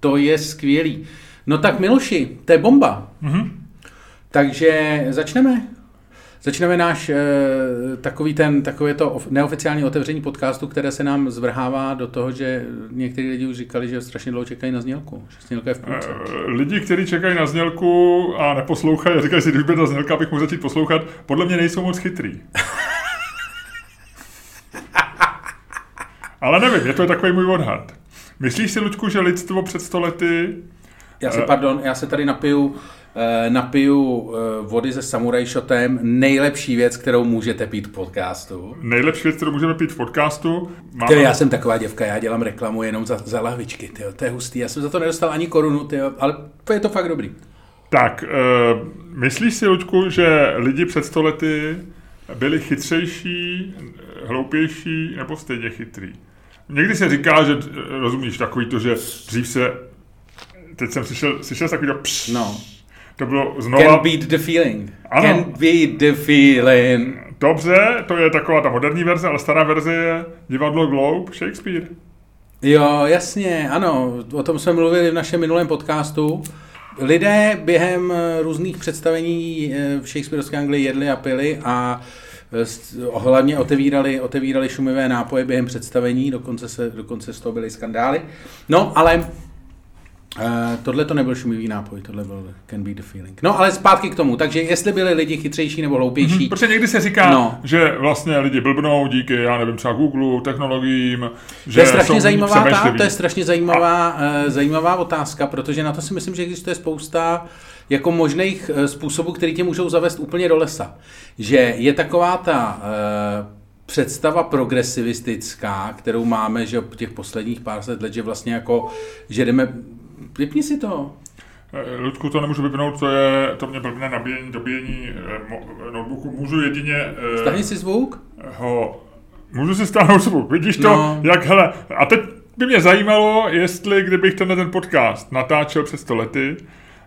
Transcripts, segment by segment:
To je skvělý. No tak Miloši, to je bomba. Mhm. Takže začneme. Začneme náš e, takový ten, takové to of- neoficiální otevření podcastu, které se nám zvrhává do toho, že někteří lidi už říkali, že strašně dlouho čekají na znělku. Že znělka je v půlce. Eh, Lidi, kteří čekají na znělku a neposlouchají a říkají si, když bude ta znělka, abych mohl začít poslouchat, podle mě nejsou moc chytrý. Ale nevím, je to takový můj odhad. Myslíš si, Luďku, že lidstvo před stolety Já se, pardon, já se tady napiju, eh, napiju eh, vody se samuraj shotem. Nejlepší věc, kterou můžete pít v podcastu. nejlepší věc, kterou můžeme pít v podcastu, máme, Tyjo, já jsem taková děvka, já dělám reklamu jenom za, za lahvičky, tyjo, to je hustý. Já jsem za to nedostal ani korunu, tyjo, ale je to fakt dobrý. Tak, uh, myslíš si, Luďku, že lidi před stolety byli chytřejší, hloupější nebo stejně chytrý? Někdy se říká, že eh, rozumíš takový to, že dřív se, teď jsem slyšel, slyšel takový to pš, No. to bylo Can znova, beat the feeling. Ano. Can beat the feeling. dobře, to je taková ta moderní verze, ale stará verze je divadlo Globe, Shakespeare. Jo, jasně, ano, o tom jsme mluvili v našem minulém podcastu. Lidé během eh, různých představení eh, v Shakespeareovské Anglii jedli a pili a hlavně otevírali, otevírali šumivé nápoje během představení, dokonce, se, dokonce z toho byly skandály. No, ale Uh, tohle to nebyl šumivý nápoj, tohle byl Can Be The Feeling. No ale zpátky k tomu, takže jestli byli lidi chytřejší nebo hloupější, Protože někdy se říká, No. že vlastně lidi blbnou díky, já nevím, třeba Google, technologiím, To že je strašně jsou zajímavá, ta, to je strašně zajímavá, uh, zajímavá otázka, protože na to si myslím, že existuje spousta jako možných eh, způsobů, který tě můžou zavést úplně do lesa. Že je taková ta uh, představa progresivistická, kterou máme, že těch posledních pár set let, že vlastně jako, že jdeme, vypni si to. Eh, Ludku, to nemůžu vypnout, to je, to mě blbne nabíjení, dobíjení eh, notebooku. Můžu jedině eh, Stáhni si zvuk. ho, můžu si stáhnout zvuk. Vidíš to, No. jak, hele, a teď by mě zajímalo, jestli kdybych tenhle ten podcast natáčel před sto lety,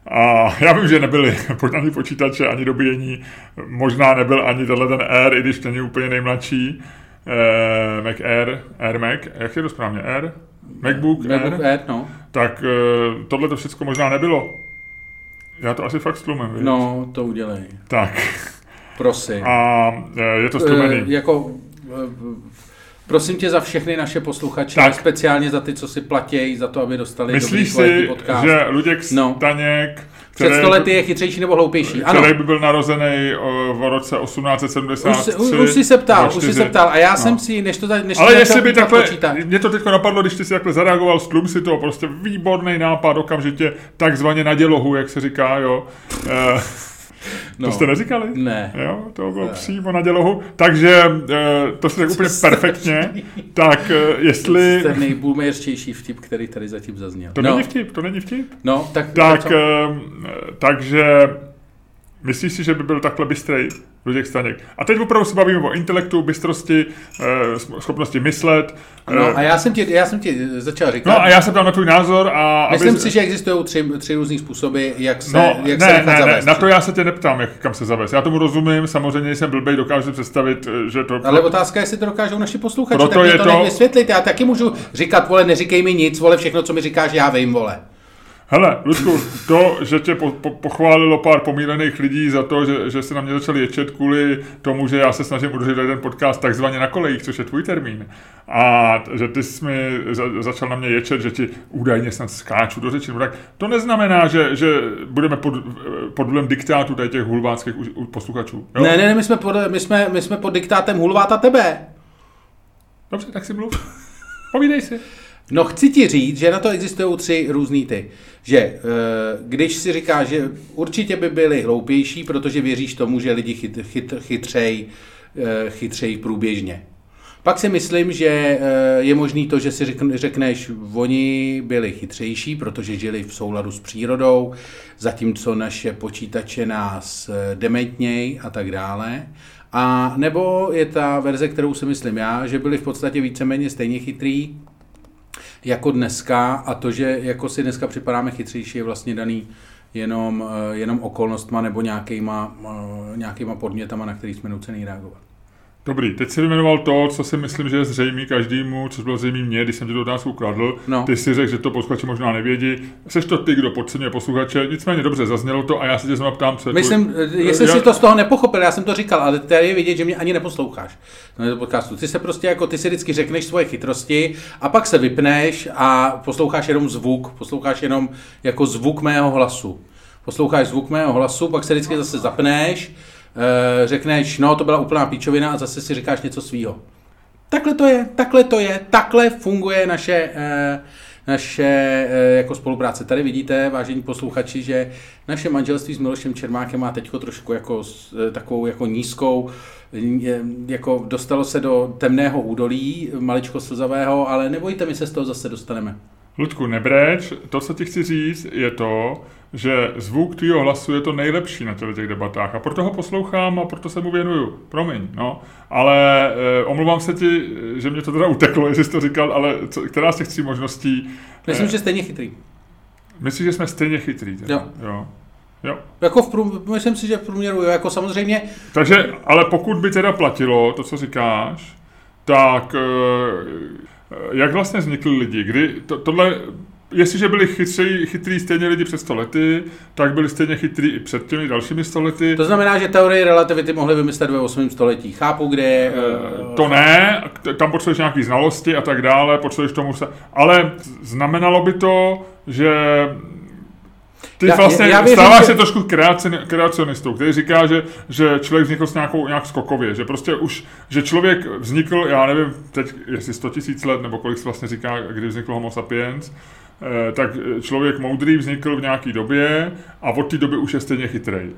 a já vím, že nebyly ani počítače, ani dobíjení, možná nebyl ani tenhle ten Air, i když není úplně nejmladší, eh, Mac Air, Air Mac, jak je to správně, Air? MacBook, MacBook Air? Air, no. Tak eh, tohle to všechno možná nebylo. Já to asi fakt stlumím, viď? No, to udělej. Tak. Prosím. A eh, je to stlumený. Eh, jako, eh, prosím tě za všechny naše posluchače, Tak. speciálně za ty, co si platí, za to, aby dostali Myslíš dobrý si, podcast. že Luděk No. Staněk, Před který, sto lety je chytřejší nebo hloupější? Ano. který by byl narozený v roce 1873. Už, už si se ptal, už si se ptal. A já No. jsem si, než to, za- než Ale jestli by takhle, počítač. mě to teď napadlo, když ty si takhle zareagoval, stlum si to, prostě výborný nápad, okamžitě takzvaně na dělohu, jak se říká, jo. Eh, No. To jste neříkali? Ne. Jo, to bylo přímo na dělohu. Takže eh, to se tak úplně perfektně. Tak eh, jestli... To je nejboomerštější vtip, který tady zatím zazněl. To no, není vtip, to není vtip. No, tak, Tak, eh, takže myslíš si, že by byl takhle bystrej Luděk Staněk? A teď opravdu se bavíme o intelektu, bystrosti, eh, schopnosti myslet. no, eh, a já jsem ti, já jsem ti začal říkat, no a já se ptám na tvůj názor a... myslím aby- si, že existují tři, tři různý způsoby, jak se, No, jak se ne, nechat ne, ne, zavést. na to já se tě neptám, jak, kam se zavést. Já tomu rozumím, samozřejmě jsem blbej, dokážu si představit, eh, že to... Ale otázka je, jestli to dokážou naši posluchači, Proto tak je to, to- to... vysvětlit. Já taky můžu říkat, vole, neříkej mi nic, vole, všechno, co mi říkáš, já vím, vole. Hele, Ludku, to, že tě po, po, pochválilo pár pomílených lidí za to, že, že se na mě začali ječet kvůli tomu, že já se snažím udržet jeden podcast takzvaně na kolejích, což je tvůj termín. A že ty jsi mi za, začal na mě ječet, že ti údajně snad skáču do řeči. No tak to neznamená, že, že budeme pod, pod vlivem diktátu tady těch hulváckých posluchačů. Jo? Ne, ne, ne, my jsme, pod, my jsme, my jsme pod diktátem Hulváta tebe. Dobře, tak si mluv. Povídej si. No chci ti říct, že na to existují tři různý ty. Že eh, když si říkáš, že určitě by byli hloupější, protože věříš tomu, že lidi chyt, chyt, chytřej, eh, chytřej průběžně. Pak si myslím, že eh, je možný to, že si řekn- řekneš, oni byli chytřejší, protože žili v souladu s přírodou, zatímco naše počítače nás dementněj a tak dále. A nebo je ta verze, kterou si myslím já, že byli v podstatě víceméně stejně chytrý, jako dneska a to, že jako si dneska připadáme chytřejší, je vlastně daný jenom, eh, jenom okolnostma nebo nějakýma, eh, nějakýma podmětama, na který jsme nucený reagovat. Dobrý, teď si vyjmenoval to, co si myslím, že je zřejmé každému, co bylo zřejmé mně, když jsem ti do otázku kladl. No. Ty si řekl, že to posluchači možná nevědí. Seš to ty, kdo podceňuje posluchače, nicméně dobře, zaznělo to a já se tě znovu ptám, co je Myslím, tvůj- jestli já, si to z toho nepochopil, já jsem to říkal, ale tady je vidět, že mě ani neposloucháš na podcastu. Ty se prostě jako, ty si vždycky řekneš svoje chytrosti a pak se vypneš a posloucháš jenom zvuk, posloucháš jenom jako zvuk mého hlasu. Posloucháš zvuk mého hlasu, pak se vždycky zase zapneš, eh, řekneš, no to byla úplná píčovina a zase si říkáš něco svýho. Takhle to je, takhle to je, takhle funguje naše, eh, naše eh, jako spolupráce. Tady vidíte, vážení posluchači, že naše manželství s Milošem Čermákem má teď trošku jako eh, takovou jako nízkou, eh, jako dostalo se do temného údolí, maličko slzavého, ale nebojte, my se z toho zase dostaneme. Ludku, nebreč, to, co ti chci říct, je to, že zvuk tvýho hlasu je to nejlepší na těch debatách a proto ho poslouchám a proto se mu věnuju. Promiň, no. Ale eh, omlouvám se ti, že mě to teda uteklo, jestli jsi to říkal, ale co, která z těch tří možností... Myslím, eh, že stejně chytrý. Myslíš, že jsme stejně chytrý? Teda? Jo. jo. Jo. Jako v prům, myslím si, že v průměru, jo, jako samozřejmě, Takže, ale pokud by teda platilo to, co říkáš, tak eh, jak vlastně vznikly lidi? Kdy to, tohle, jestliže byli chytří, chytrý stejně lidi před stolety, tak byli stejně chytrý i před těmi dalšími stolety. to znamená, že teorie relativity mohly vymyslet ve 8. století. Chápu, kde je... Eh, To ne, tam potřebuješ nějaké znalosti a tak dále, potřebuješ tomu se... Ale znamenalo by to, že ty Já- vlastně já věřím, stáváš že- se trošku kreaci- kreacionistou, který říká, že, že člověk vznikl s nějakou, nějak skokově, že prostě už, že člověk vznikl, já nevím, teď jestli 100 tisíc let, nebo kolik se vlastně říká, kdy vznikl homo sapiens, eh, tak člověk moudrý vznikl v nějaké době a od té doby už je stejně chytrej.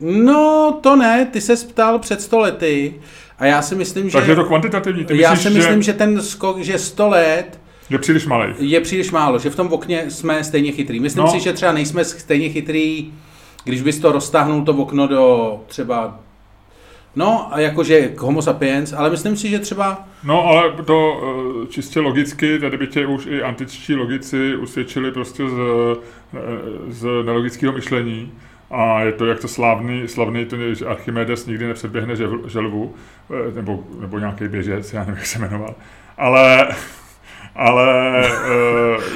No, to ne, ty se ptal před 100 lety a já si myslím, že... Takže je to kvantitativní. Ty já myslíš, si myslím, že že ten skok, že 100 let je příliš malý. je příliš málo, že v tom okně jsme stejně chytrý. Myslím No. si, že třeba nejsme stejně chytrý, když bys to roztáhnul to okno do třeba No, a jakože k homo sapiens, ale myslím si, že třeba No, ale to eh, čistě logicky, tady by tě už i antičtí logici usvědčili prostě z, eh, z nelogického myšlení. A je to jak to slavný, slavný to, že Archimedes nikdy nepředběhne žel- želvu, eh, nebo, nebo nějaký běžec, já nevím, jak se jmenoval. Ale, ale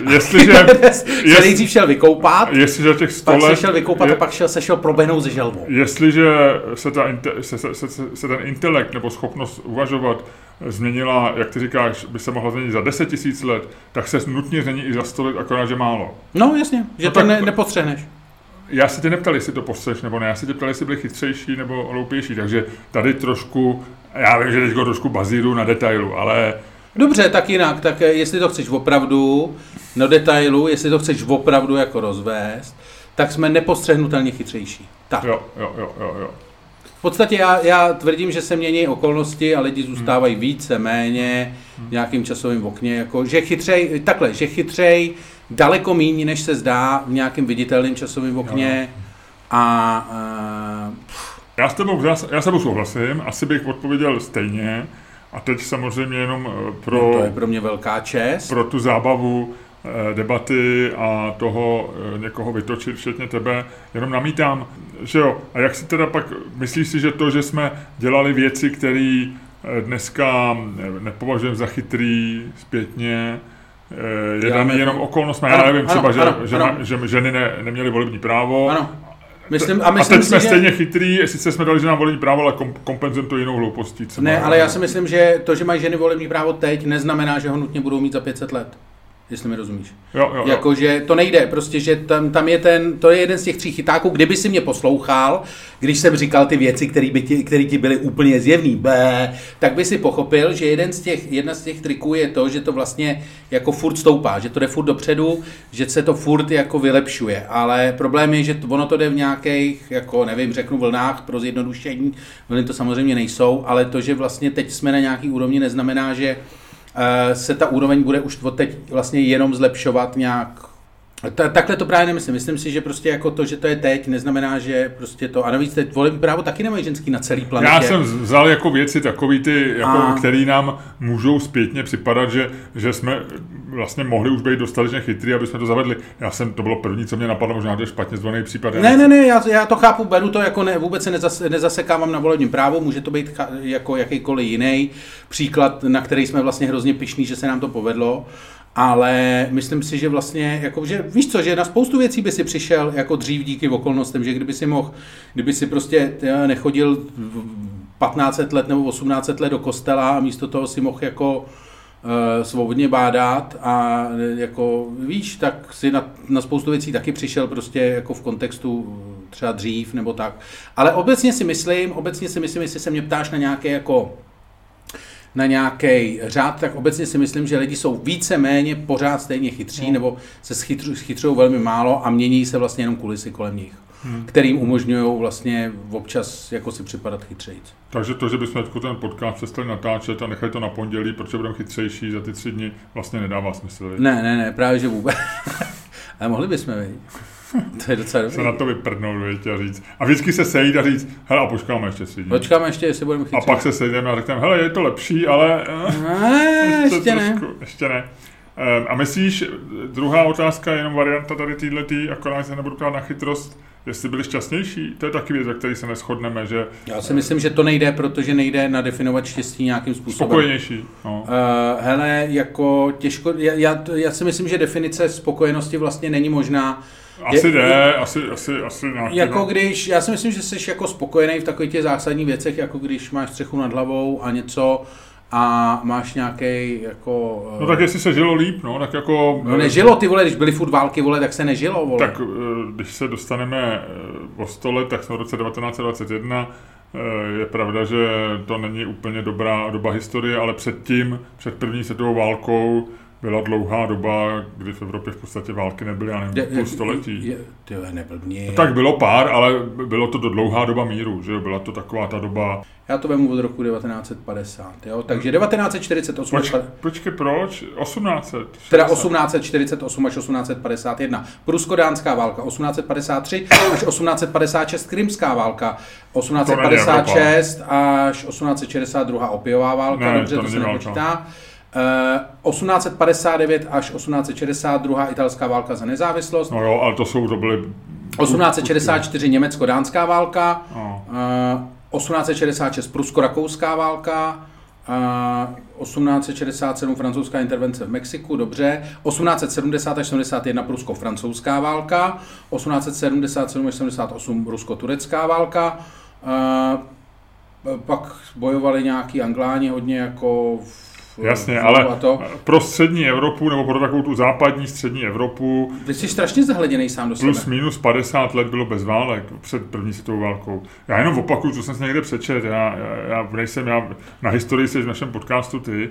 uh, jestliže, se jest, nejdřív šel vykoupat, jestliže těch sto pak se šel vykoupat je- a pak šel, se šel proběhnout se želvou. Jestliže se, ta, se, se, se, se ten intelekt nebo schopnost uvažovat změnila, jak ty říkáš, by se mohla změnit za 10 tisíc let, tak se nutně změní i za 100 let, akorát, že málo. No jasně, že No to ne, nepostřehneš. Já se tě neptal, jestli to postřeš nebo ne, já se tě ptal, jestli byli chytřejší nebo hloupější, takže tady trošku, já vím, že teď trošku bazíru na detailu, ale Dobře, tak jinak, tak eh, jestli to chceš opravdu, no detailu, jestli to chceš opravdu jako rozvést, tak jsme nepostřehnutelně chytřejší. Tak. jo, jo, jo, jo, jo. V podstatě já, já tvrdím, že se mění okolnosti a lidi zůstávají více, méně v nějakým časovým okně, jako, že chytřej, takhle, že chytřej daleko méně, než se zdá v nějakém viditelném časovém okně a uh, Já s tebou, já, já s tebou souhlasím, asi bych odpověděl stejně, a teď samozřejmě jenom eh, pro... no, to je pro mě velká čest. pro tu zábavu eh, debaty a toho eh, někoho vytočit, včetně tebe, jenom namítám, že jo, a jak si teda pak, myslíš si, že to, že jsme dělali věci, které dneska nepovažujeme za chytrý zpětně, je daný jenom okolnostmi, Ano, já nevím, ano, třeba, že, ano, že, ano. že ženy ne, neměly volební právo, Ano. Myslím, a a myslím teď jsme si, že... stejně chytrý, sice jsme dali, že nám volební právo, ale kom, kompenzujeme to jinou hloupostí. třeba. Ne, ale já si myslím, že to, že mají ženy volební právo teď, neznamená, že ho nutně budou mít za 500 let. Jestli mi rozumíš. Jo, jo, jo. Jakože to nejde, prostě, že tam, tam je ten, to je jeden z těch tří chytáků, kdyby si mě poslouchal, když jsem říkal ty věci, které by ti, které ti byly úplně zjevný, bé, tak by si pochopil, že jeden z těch, jedna z těch triků je to, že to vlastně jako furt stoupá, že to jde furt dopředu, že se to furt jako vylepšuje, ale problém je, že to- ono to jde v nějakých, jako nevím, řeknu vlnách pro zjednodušení, vlny to samozřejmě nejsou, ale to, že vlastně teď jsme na nějaký úrovni, neznamená, že se ta úroveň bude už teď vlastně jenom zlepšovat nějak Ta, takhle to právě nemyslím. Myslím si, že prostě jako to, že to je teď, neznamená, že prostě to. A navíc teď volební právo taky nemají ženský na celý planetě. Já jsem vzal jako věci takový ty, jako, a... který nám můžou zpětně připadat, že, že jsme vlastně mohli už být dostatečně chytrý, aby jsme to zavedli. Já jsem, to bylo první, co mě napadlo, možná to je špatně zvolený případ. Ne, ne, ne, já, já to chápu, beru to jako ne, vůbec se nezas, nezasekávám na volebním právu, může to být jako jakýkoliv jiný příklad, na který jsme vlastně hrozně pišní, že se nám to povedlo ale myslím si, že vlastně, jako, že víš co, že na spoustu věcí by si přišel jako dřív díky okolnostem, že kdyby si mohl, kdyby si prostě nechodil 1500 let nebo 1800 let do kostela a místo toho si mohl jako uh, svobodně bádat a jako víš, tak si na, na spoustu věcí taky přišel prostě jako v kontextu třeba dřív nebo tak. Ale obecně si myslím, obecně si myslím, jestli se mě ptáš na nějaké jako na nějaký řád, tak obecně si myslím, že lidi jsou více méně pořád stejně chytří, no. nebo se schytřují velmi málo a mění se vlastně jenom kulisy kolem nich, hmm. kterým umožňují vlastně občas jako si připadat chytřejc. Takže to, že bychom ten podcast přestali natáčet a nechali to na pondělí, protože budeme chytřejší za ty tři dny, vlastně nedává smysl. Ne, ne, ne, právě že vůbec. Ale mohli bychom, vidět. To je docela dobrý. Se na to vyprdnout, viď, a říct. A vždycky se sejít a říct, hele, a počkáme ještě si. Počkáme ještě, jestli budeme chytřit. A pak se sejdeme a řekneme, hele, je to lepší, ale... Ne, ještě, ještě ne. Ještě ne. Ehm, a myslíš, druhá otázka, jenom varianta tady týhletý, akorát se nebudu ptát na chytrost, jestli byli šťastnější, to je taky věc, ve které se neschodneme, že... Já si myslím, že to nejde, protože nejde nadefinovat štěstí nějakým způsobem. Spokojenější. No. Uh, hele, jako těžko, já, já, já si myslím, že definice spokojenosti vlastně není možná, asi je, jde, asi, asi, asi nějaký, Jako no. když, já si myslím, že jsi jako spokojený v takových těch zásadních věcech, jako když máš střechu nad hlavou a něco, a máš nějaký jako... No tak jestli se žilo líp, no, tak jako... No nežilo ty vole, když byly furt války, vole, tak se nežilo, vole. Tak eh, když se dostaneme eh, o 100 let, tak jsme v roce 1921, eh, je pravda, že to není úplně dobrá doba historie, ale předtím, před první světovou válkou, byla dlouhá doba, kdy v Evropě v podstatě války nebyly, já nevím, půl století. No, tak bylo pár, ale bylo to do dlouhá doba míru, že jo, byla to taková ta doba... Já to vemu od roku 1950, jo, takže 1948... Poč, počkej, proč? 1800. Teda 1848 až 1851. Prusko-dánská válka, 1853 až 1856 Krymská válka, 1856 až 1862 opiová válka, ne, dobře, to, to se nepočítá. Válka. 1859 eh, až 1862 italská válka za nezávislost. No jo, ale to jsou, to byly... 1864 německo-dánská válka, no. 1866 prusko-rakouská válka, 1867 eh, francouzská intervence v Mexiku, dobře. 1870 až 71 prusko-francouzská válka. 1877 až 78 rusko-turecká válka. Eh, pak bojovali nějaký angláni hodně jako v Jasně, ale to. pro střední Evropu, nebo pro takovou tu západní střední Evropu... Vy jsi strašně zahleděný sám do sebe. Plus minus 50 let bylo bez válek před první světovou válkou. Já jenom opakuju, co jsem si někde přečet. Já, já, já nejsem, já na historii jsi v našem podcastu ty,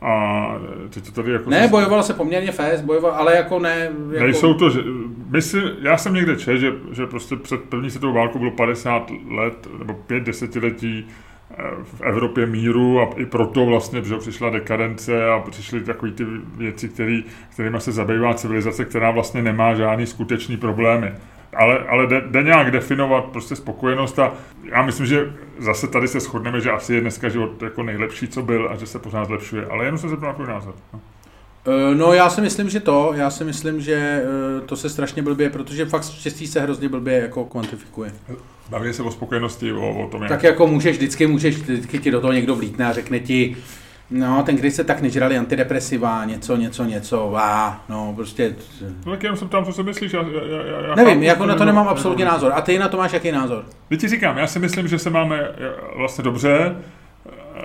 a ty to tady jako... Ne, bojoval se poměrně fest, bojoval, ale jako ne... Jako... Nejsou to, že, si, já jsem někde čet, že, že prostě před první světovou válkou bylo 50 let, nebo 5 desetiletí v Evropě míru a i proto vlastně že přišla dekadence a přišly takové ty věci, který, kterými se zabývá civilizace, která vlastně nemá žádný skutečný problémy. Ale, ale jde, jde nějak definovat prostě spokojenost a já myslím, že zase tady se shodneme, že asi je dneska život jako nejlepší, co byl a že se pořád zlepšuje. Ale jenom se na tvůj názor. No. Eh, no já si myslím, že to, já si myslím, že eh, to se strašně blbě, protože fakt štěstí se hrozně blbě jako kvantifikuje. Baví se o spokojenosti, o, o tom, jak... Tak jako můžeš, vždycky můžeš, vždycky ti do toho někdo vlítne a řekne ti, No, ten když se tak nežrali antidepresiva, něco, něco, něco, a no, prostě... No tak jenom jsem tam, co si myslíš, já, já, já Nevím, chápu, jako na to nemám absolutně názor. A ty na to máš jaký názor? Teď ti říkám, já si myslím, že se máme vlastně dobře,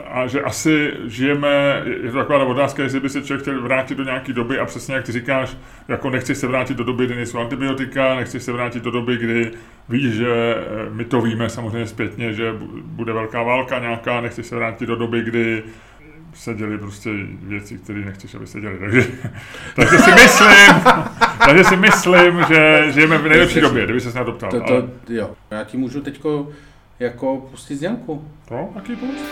a že asi žijeme, je to taková otázka, jestli by se člověk chtěl vrátit do nějaké doby a přesně jak ty říkáš, jako nechci se vrátit do doby, kdy nejsou antibiotika, nechci se vrátit do doby, kdy víš, že eh, my to víme samozřejmě zpětně, že bude velká válka nějaká, nechci se vrátit do doby, kdy se děli prostě věci, které nechceš, aby se děli. Takže, takže si myslím, takže si myslím, že žijeme v nejlepší době, kdyby se na to ptal. To, to, ale... jo. Já ti můžu teďko jako pustit z Janku. No, taky pust.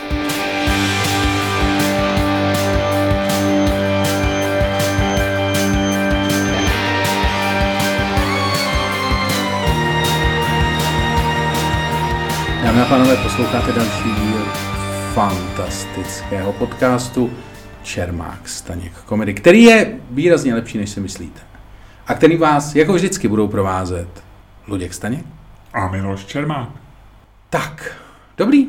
Dámy a pánové, posloucháte další díl fantastického podcastu Čermák Staněk komedy, který je výrazně lepší, než si myslíte. A který vás, jako vždycky, budou provázet Luděk Staněk a Miloš Čermák. Tak, dobrý.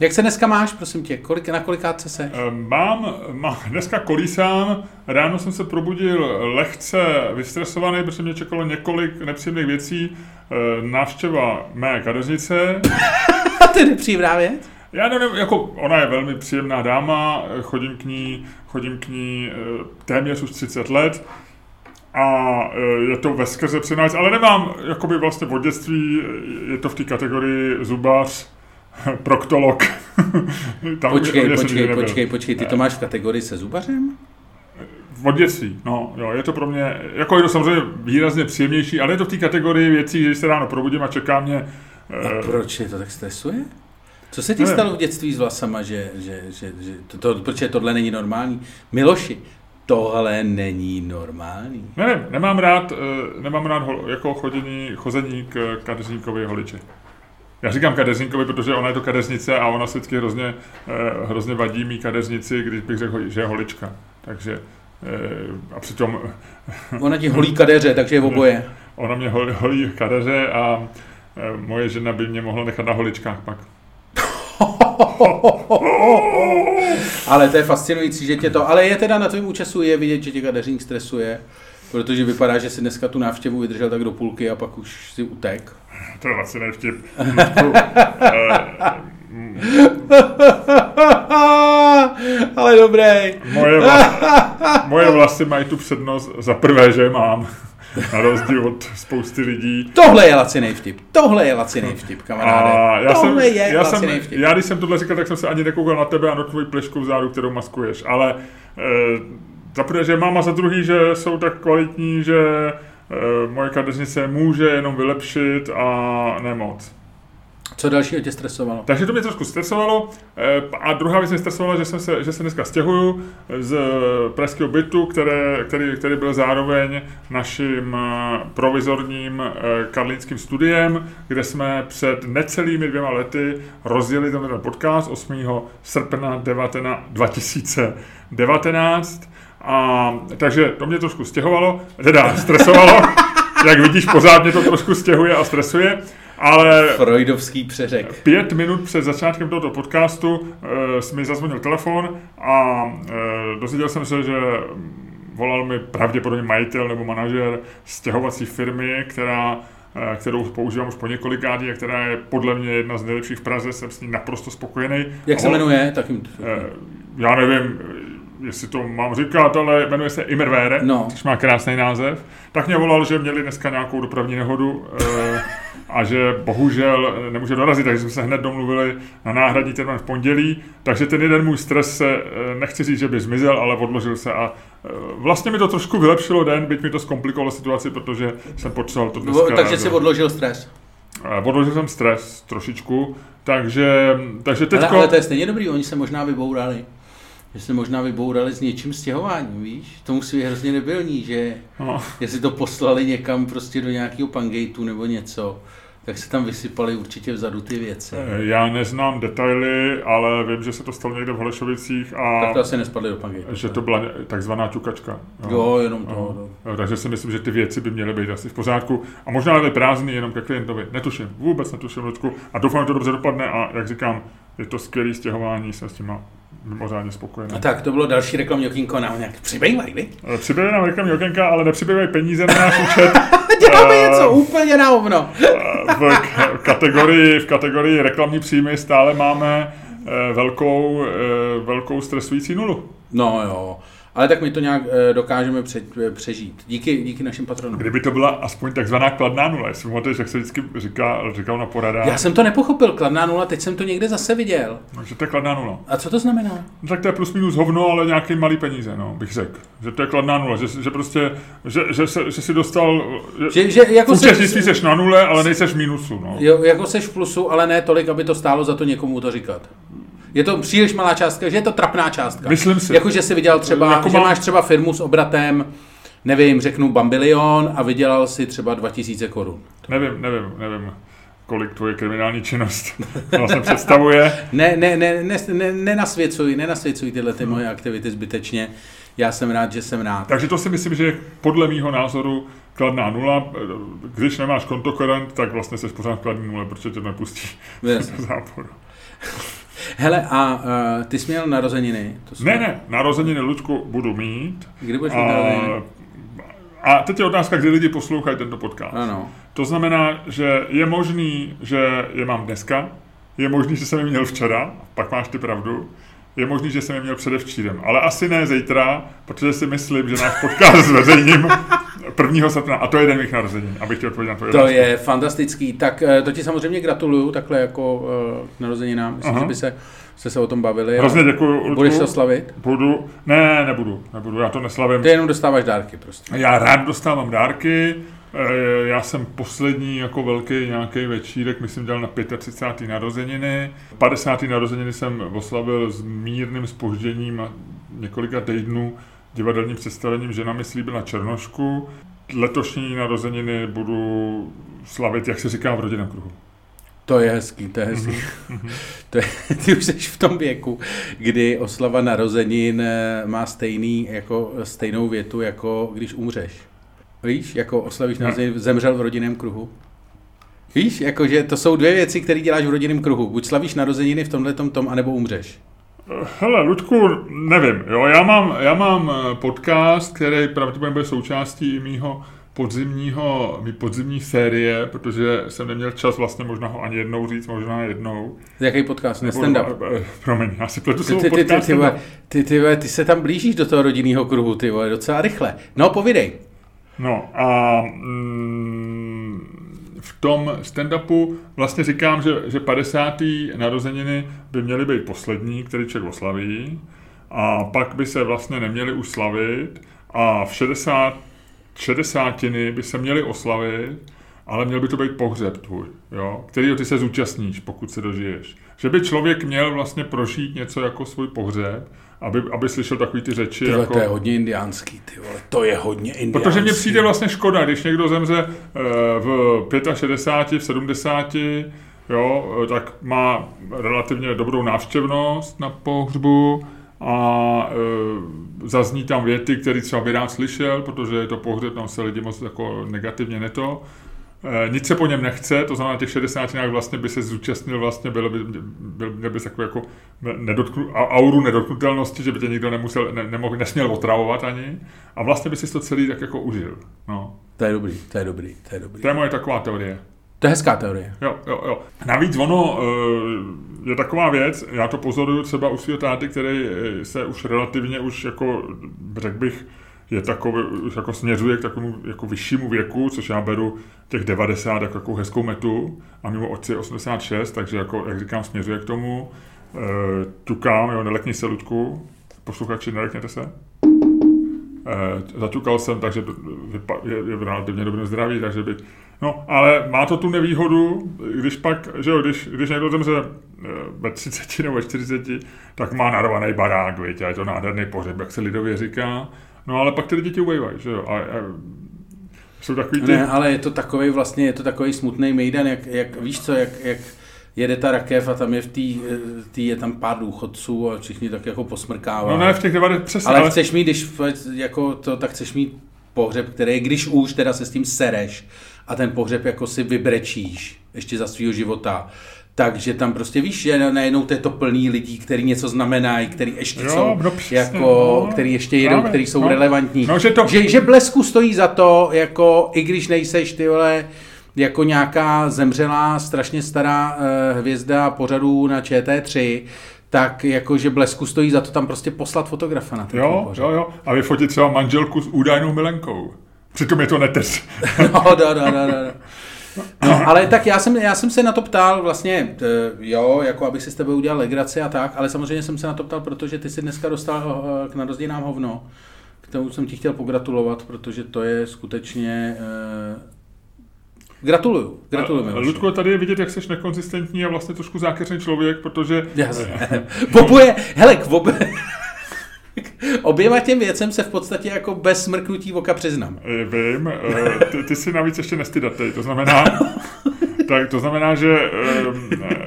Jak se dneska máš, prosím tě? Kolik, na kolikátce se? Eh, Mám, mám, dneska kolísám, ráno jsem se probudil lehce vystresovaný, protože mě čekalo několik nepříjemných věcí. Eh, Návštěva mé kadeřnice, to je nepříjemná věc. Já nevím, jako ona je velmi příjemná dáma, chodím k ní, chodím k ní eh, téměř už 30 let a eh, je to ve skrze přinác, ale nemám jakoby vlastně od dětství, je to v té kategorii zubař, proktolog. Tam Počkej, počkej, počkej, počkej, ty to máš v kategorii se zubařem? Od dětství, no, jo, je to pro mě, jako je to samozřejmě výrazně příjemnější, ale je to v té kategorii věcí, že se ráno probudím a čeká mě A eh, proč je to tak stresuje? Co se ti stalo v dětství s vlasama, že, že, že, že to, to, protože tohle není normální? Miloši, tohle není normální. Nevím, nemám rád, eh, nemám rád hol, jako chodění, chození k kadeřníkovi holiči. Já říkám kadeřníkovi, protože ona je to kadeřnice a ona se vždycky hrozně, eh, hrozně vadí mý kadeřnici, když bych řekl, že je holička. Takže eh, a přitom Ona ti holí kadeře, takže je oboje. ona mě hol- holí kadeře a moje žena by mě mohla nechat na holičkách pak. Ale to je fascinující, že tě to... Ale je teda na tvém účesu je vidět, že tě kadeřník stresuje, protože vypadá, že si dneska tu návštěvu vydržel tak do půlky a pak už si utek. To je laciný vtip. Ludku, eh, Ale dobrý. moje, vlasy, moje vlasy mají tu přednost za prvé, že je mám. Na rozdíl od spousty lidí. Tohle je laciný vtip. Tohle je laciný vtip, kamaráde. A já Tohle jsem, je já, jsem, laciný vtip. já když jsem tohle říkal, tak jsem se ani nekoukal na tebe a na tvoji plešku vzadu, kterou maskuješ. Ale e, za prvé, že mám a za druhý, že jsou tak kvalitní, že e, moje kadeřnice může jenom vylepšit a nemoc. Co dalšího tě stresovalo? Takže to mě trošku stresovalo. Eh, A druhá věc mě stresovala, že, jsem se, že se dneska stěhuju z pražského bytu, které, který, který byl zároveň naším eh, provizorním eh, karlínským studiem, kde jsme před necelými dvěma lety rozjeli tenhle podcast 8. srpna 19, 2019. A, takže to mě trošku stěhovalo, teda stresovalo. Jak vidíš, pořád mě to trošku stěhuje a stresuje. Ale Freudovský přeřek. Pět minut před začátkem tohoto podcastu uh, mi zazvonil telefon a uh, dozvěděl jsem se, že volal mi pravděpodobně majitel nebo manažer stěhovací firmy, která eh, kterou používám už po několikátý a která je podle mě jedna z nejlepších v Praze, jsem s ní naprosto spokojený. Jak se A on- jmenuje? Tak jim... Já nevím, jestli to mám říkat, ale jmenuje se Immerware, No. což má krásný název. Tak mě volal, že měli dneska nějakou dopravní nehodu eh, a že bohužel nemůže dorazit, takže jsme se hned domluvili na náhradní termín v pondělí. Takže ten jeden můj stres se, eh, nechci říct, že by zmizel, ale odložil se a eh, vlastně mi to trošku vylepšilo den, byť mi to zkomplikovalo situaci, protože jsem potřeboval to dneska... Takže si odložil stres. Eh, Odložil jsem stres trošičku, takže, takže Ale, teďko... ale to je stejně dobrý, oni se možná vybourali. Že se možná vybourali s něčím stěhováním, víš? To musí být hrozně debilní, že No. jestli to poslali někam prostě do nějakého pangejtu nebo něco, tak se tam vysypaly určitě vzadu ty věci. Eh, Já neznám detaily, ale vím, že se to stalo někde v Holešovicích a Tak to asi nespadly do pangejtu. že to byla takzvaná ťukačka. Jo, jenom to. Jo. no. Jo, Takže si myslím, že ty věci by měly být asi v pořádku. A možná byly prázdný jenom ke klientovi. Netuším, vůbec netuším, Ludku. A doufám, že to dobře dopadne a jak říkám, je to skvělé stěhování, jsem s tím mimořádně spokojený. A tak, to bylo další reklamní okýnko na nějak přibývaj, vy? Eh, Přibývají nám reklamní okénka, ale nepřibývají peníze na náš účet. Děláme Eh, něco úplně na hovno. v k- kategorii, v kategorii reklamní příjmy stále máme eh, velkou, eh, velkou stresující nulu. No jo, ale tak my to nějak eh, dokážeme pře- eh, přežít. Díky, díky našim patronům. Kdyby to byla aspoň takzvaná kladná nula, jestli pamatuješ, jak se vždycky říká, říkal na poradách, Já jsem to nepochopil, kladná nula, teď jsem to někde zase viděl. no, že to je kladná nula. A co to znamená? No, tak to je plus minus hovno, ale nějaký malý peníze, no, bych řekl. Že to je kladná nula, že, že prostě, že, že, se, že si dostal, že, Že, jako účastnictví seš na nule, ale nejseš v mínusu, no. Jo, jako seš v plusu, ale ne tolik, aby to stálo za to někomu to říkat. Je to příliš malá částka, že je to trapná částka. Myslím si. Jako, že si vydělal třeba, Jako že mám- máš třeba firmu s obratem, nevím, řeknu bambilion a vydělal si třeba 2000 korun. Nevím, nevím, nevím. kolik tvoje kriminální činnost vlastně představuje. Ne, ne, ne, ne, ne, nenasvěcuj, nenasvěcuj tyhle ty moje aktivity zbytečně. Já jsem rád, že jsem rád. Takže to si myslím, že podle mýho názoru kladná nula. Když nemáš kontokorent, tak vlastně se pořád kladný nule, protože tě nepustí záporu. Hele, a uh, ty jsi měl narozeniny? To jsme... Ne, ne, narozeniny, Ludku, budu mít. Kdy budeš mít narozeniny? A teď je otázka, kdy lidi poslouchají tento podcast. Ano. To znamená, že je možný, že je mám dneska, je možný, že jsem je měl včera, pak máš ty pravdu, je možný, že jsem je měl předevčírem, ale asi ne zítra, protože si myslím, že náš podcast zveřejním 1. srpna, a to je den mých narozenin, abych ti odpověděl na to. To je fantastický, tak eh, to ti samozřejmě gratuluju takhle jako uh, narozeninám, myslím, Aha. že by se jste se o tom bavili. Hrozně děkuji. Budeš to slavit? Budu. Ne, nebudu. Nebudu, já to neslavím. Ty jenom dostáváš dárky prostě. Já rád dostávám dárky. Eh, já jsem poslední jako velký nějaký večírek, myslím, dělal na 35. narozeniny. 50. narozeniny jsem oslavil s mírným spožděním a několika týdnů divadelním představením Žena mi slíbila Černošku. Letošní narozeniny budu slavit, jak se říká, v rodinném kruhu. To je hezký, to je hezký. Mm-hmm. to je, ty už jsi v tom věku, kdy oslava narozenin eh, má stejný, jako, stejnou větu, jako když umřeš. Víš, jako oslavíš narozeniny, zemřel v rodinném kruhu. Víš, jakože to jsou dvě věci, které děláš v rodinném kruhu. Buď slavíš narozeniny v tomhle tom, tom, anebo umřeš. Hele, Ludku, nevím. Jo, já, mám, já mám eh, podcast, který pravděpodobně bude součástí mýho podzimního, mý podzimní série, protože jsem neměl čas vlastně možná ho ani jednou říct, možná jednou. Jaký podcast? Ne stand-up? Eh, eh, promiň, já si pletu ty, ty, ty, ty, ty, ty, ty, ty, se tam blížíš do toho rodinného kruhu, ty vole, docela rychle. No, povidej. No a... Mm, v tom stand-upu vlastně říkám, že, že 50. narozeniny by měly být poslední, který člověk oslaví a pak by se vlastně neměly už slavit a v 60 šedesátiny by se měly oslavit, ale měl by to být pohřeb tvůj, jo, který ty se zúčastníš, pokud se dožiješ. Že by člověk měl vlastně prožít něco jako svůj pohřeb, aby, aby slyšel takový ty řeči. Tyhle, jako... to je hodně indiánský, ty vole, to je hodně indiánský. Protože mně přijde vlastně škoda, když někdo zemře uh, v 65, v 70, jo, tak má relativně dobrou návštěvnost na pohřbu, a e, zazní tam věty, které třeba by rád slyšel, protože je to pohřeb, tam se lidi moc jako negativně neto. E, nic se po něm nechce, to znamená, těch 60 nějak vlastně by se zúčastnil, vlastně bylo by, byl, měl by takovou jako nedotknu, auru nedotknutelnosti, že by tě nikdo nemusel, ne, nemohl, nesměl otravovat ani. A vlastně by si to celý tak jako užil. No. To je dobrý, to je dobrý, to je dobrý. To je moje taková teorie. To je hezká teorie. Jo, jo, jo. Navíc ono eh, je taková věc, já to pozoruju třeba u svého táty, který eh, se už relativně už jako, řekl bych, je takový, jako směřuje k takovému jako vyššímu věku, což já beru těch 90 jako, jako hezkou metu a mimo otci je 86, takže jako, jak říkám, směřuje k tomu. E, tukám, jo, nelekni se, Ludku, posluchači, nelekněte se. E, zaťukal jsem, takže je, je v relativně dobrém zdraví, takže by No, ale má to tu nevýhodu, když pak, že jo, když, když někdo zemře eh, ve 30 nebo 40, tak má narvaný barák, víte, a je to nádherný pohřeb, jak se lidově říká. No, ale pak ty děti ubejvají, že jo. A, a, jsou takový ty... Ne, ale je to takový vlastně, je to takový smutný mejdan, jak, jak víš co, jak, jak jede ta rakev a tam je v té, tý je tam pár důchodců a všichni tak jako posmrkávají. No ne, v těch 90, přesně. Ale, ale chceš mít, když jako to, tak chceš mít pohřeb, který, když už teda se s tím sereš a ten pohřeb jako si vybrečíš ještě za svého života, takže tam prostě víš, že najednou to je to plný lidí, který něco znamenají, který ještě jo, jsou, no, přesně, jako, no, který ještě jedou, který jsou no, relevantní. No, že, to... že, že blesku stojí za to, jako i když nejseš ty vole, jako nějaká zemřelá, strašně stará uh, hvězda pořadu na ČT3, tak jakože blesku stojí za to tam prostě poslat fotografa na ten Jo, pořad. jo, jo. A vyfotit třeba manželku s údajnou milenkou. Přitom je to neteř. no, no, no, no, no. No, ale tak já jsem, já jsem se na to ptal vlastně, jo, jako abych si s tebe udělal legraci a tak, ale samozřejmě jsem se na to ptal, protože ty si dneska dostal k narozeninám hovno, k tomu jsem ti chtěl pogratulovat, protože to je skutečně Gratuluju, gratuluju. Ludko, tady je vidět, jak jsi nekonzistentní a vlastně trošku zákeřný člověk, protože... Jasně. Bobuje, hele, k. Oběma těm věcem se v podstatě jako bez smrknutí oka přiznám. Vím, eh, ty, ty jsi navíc ještě nestydatej, to znamená, Tak to znamená, že eh,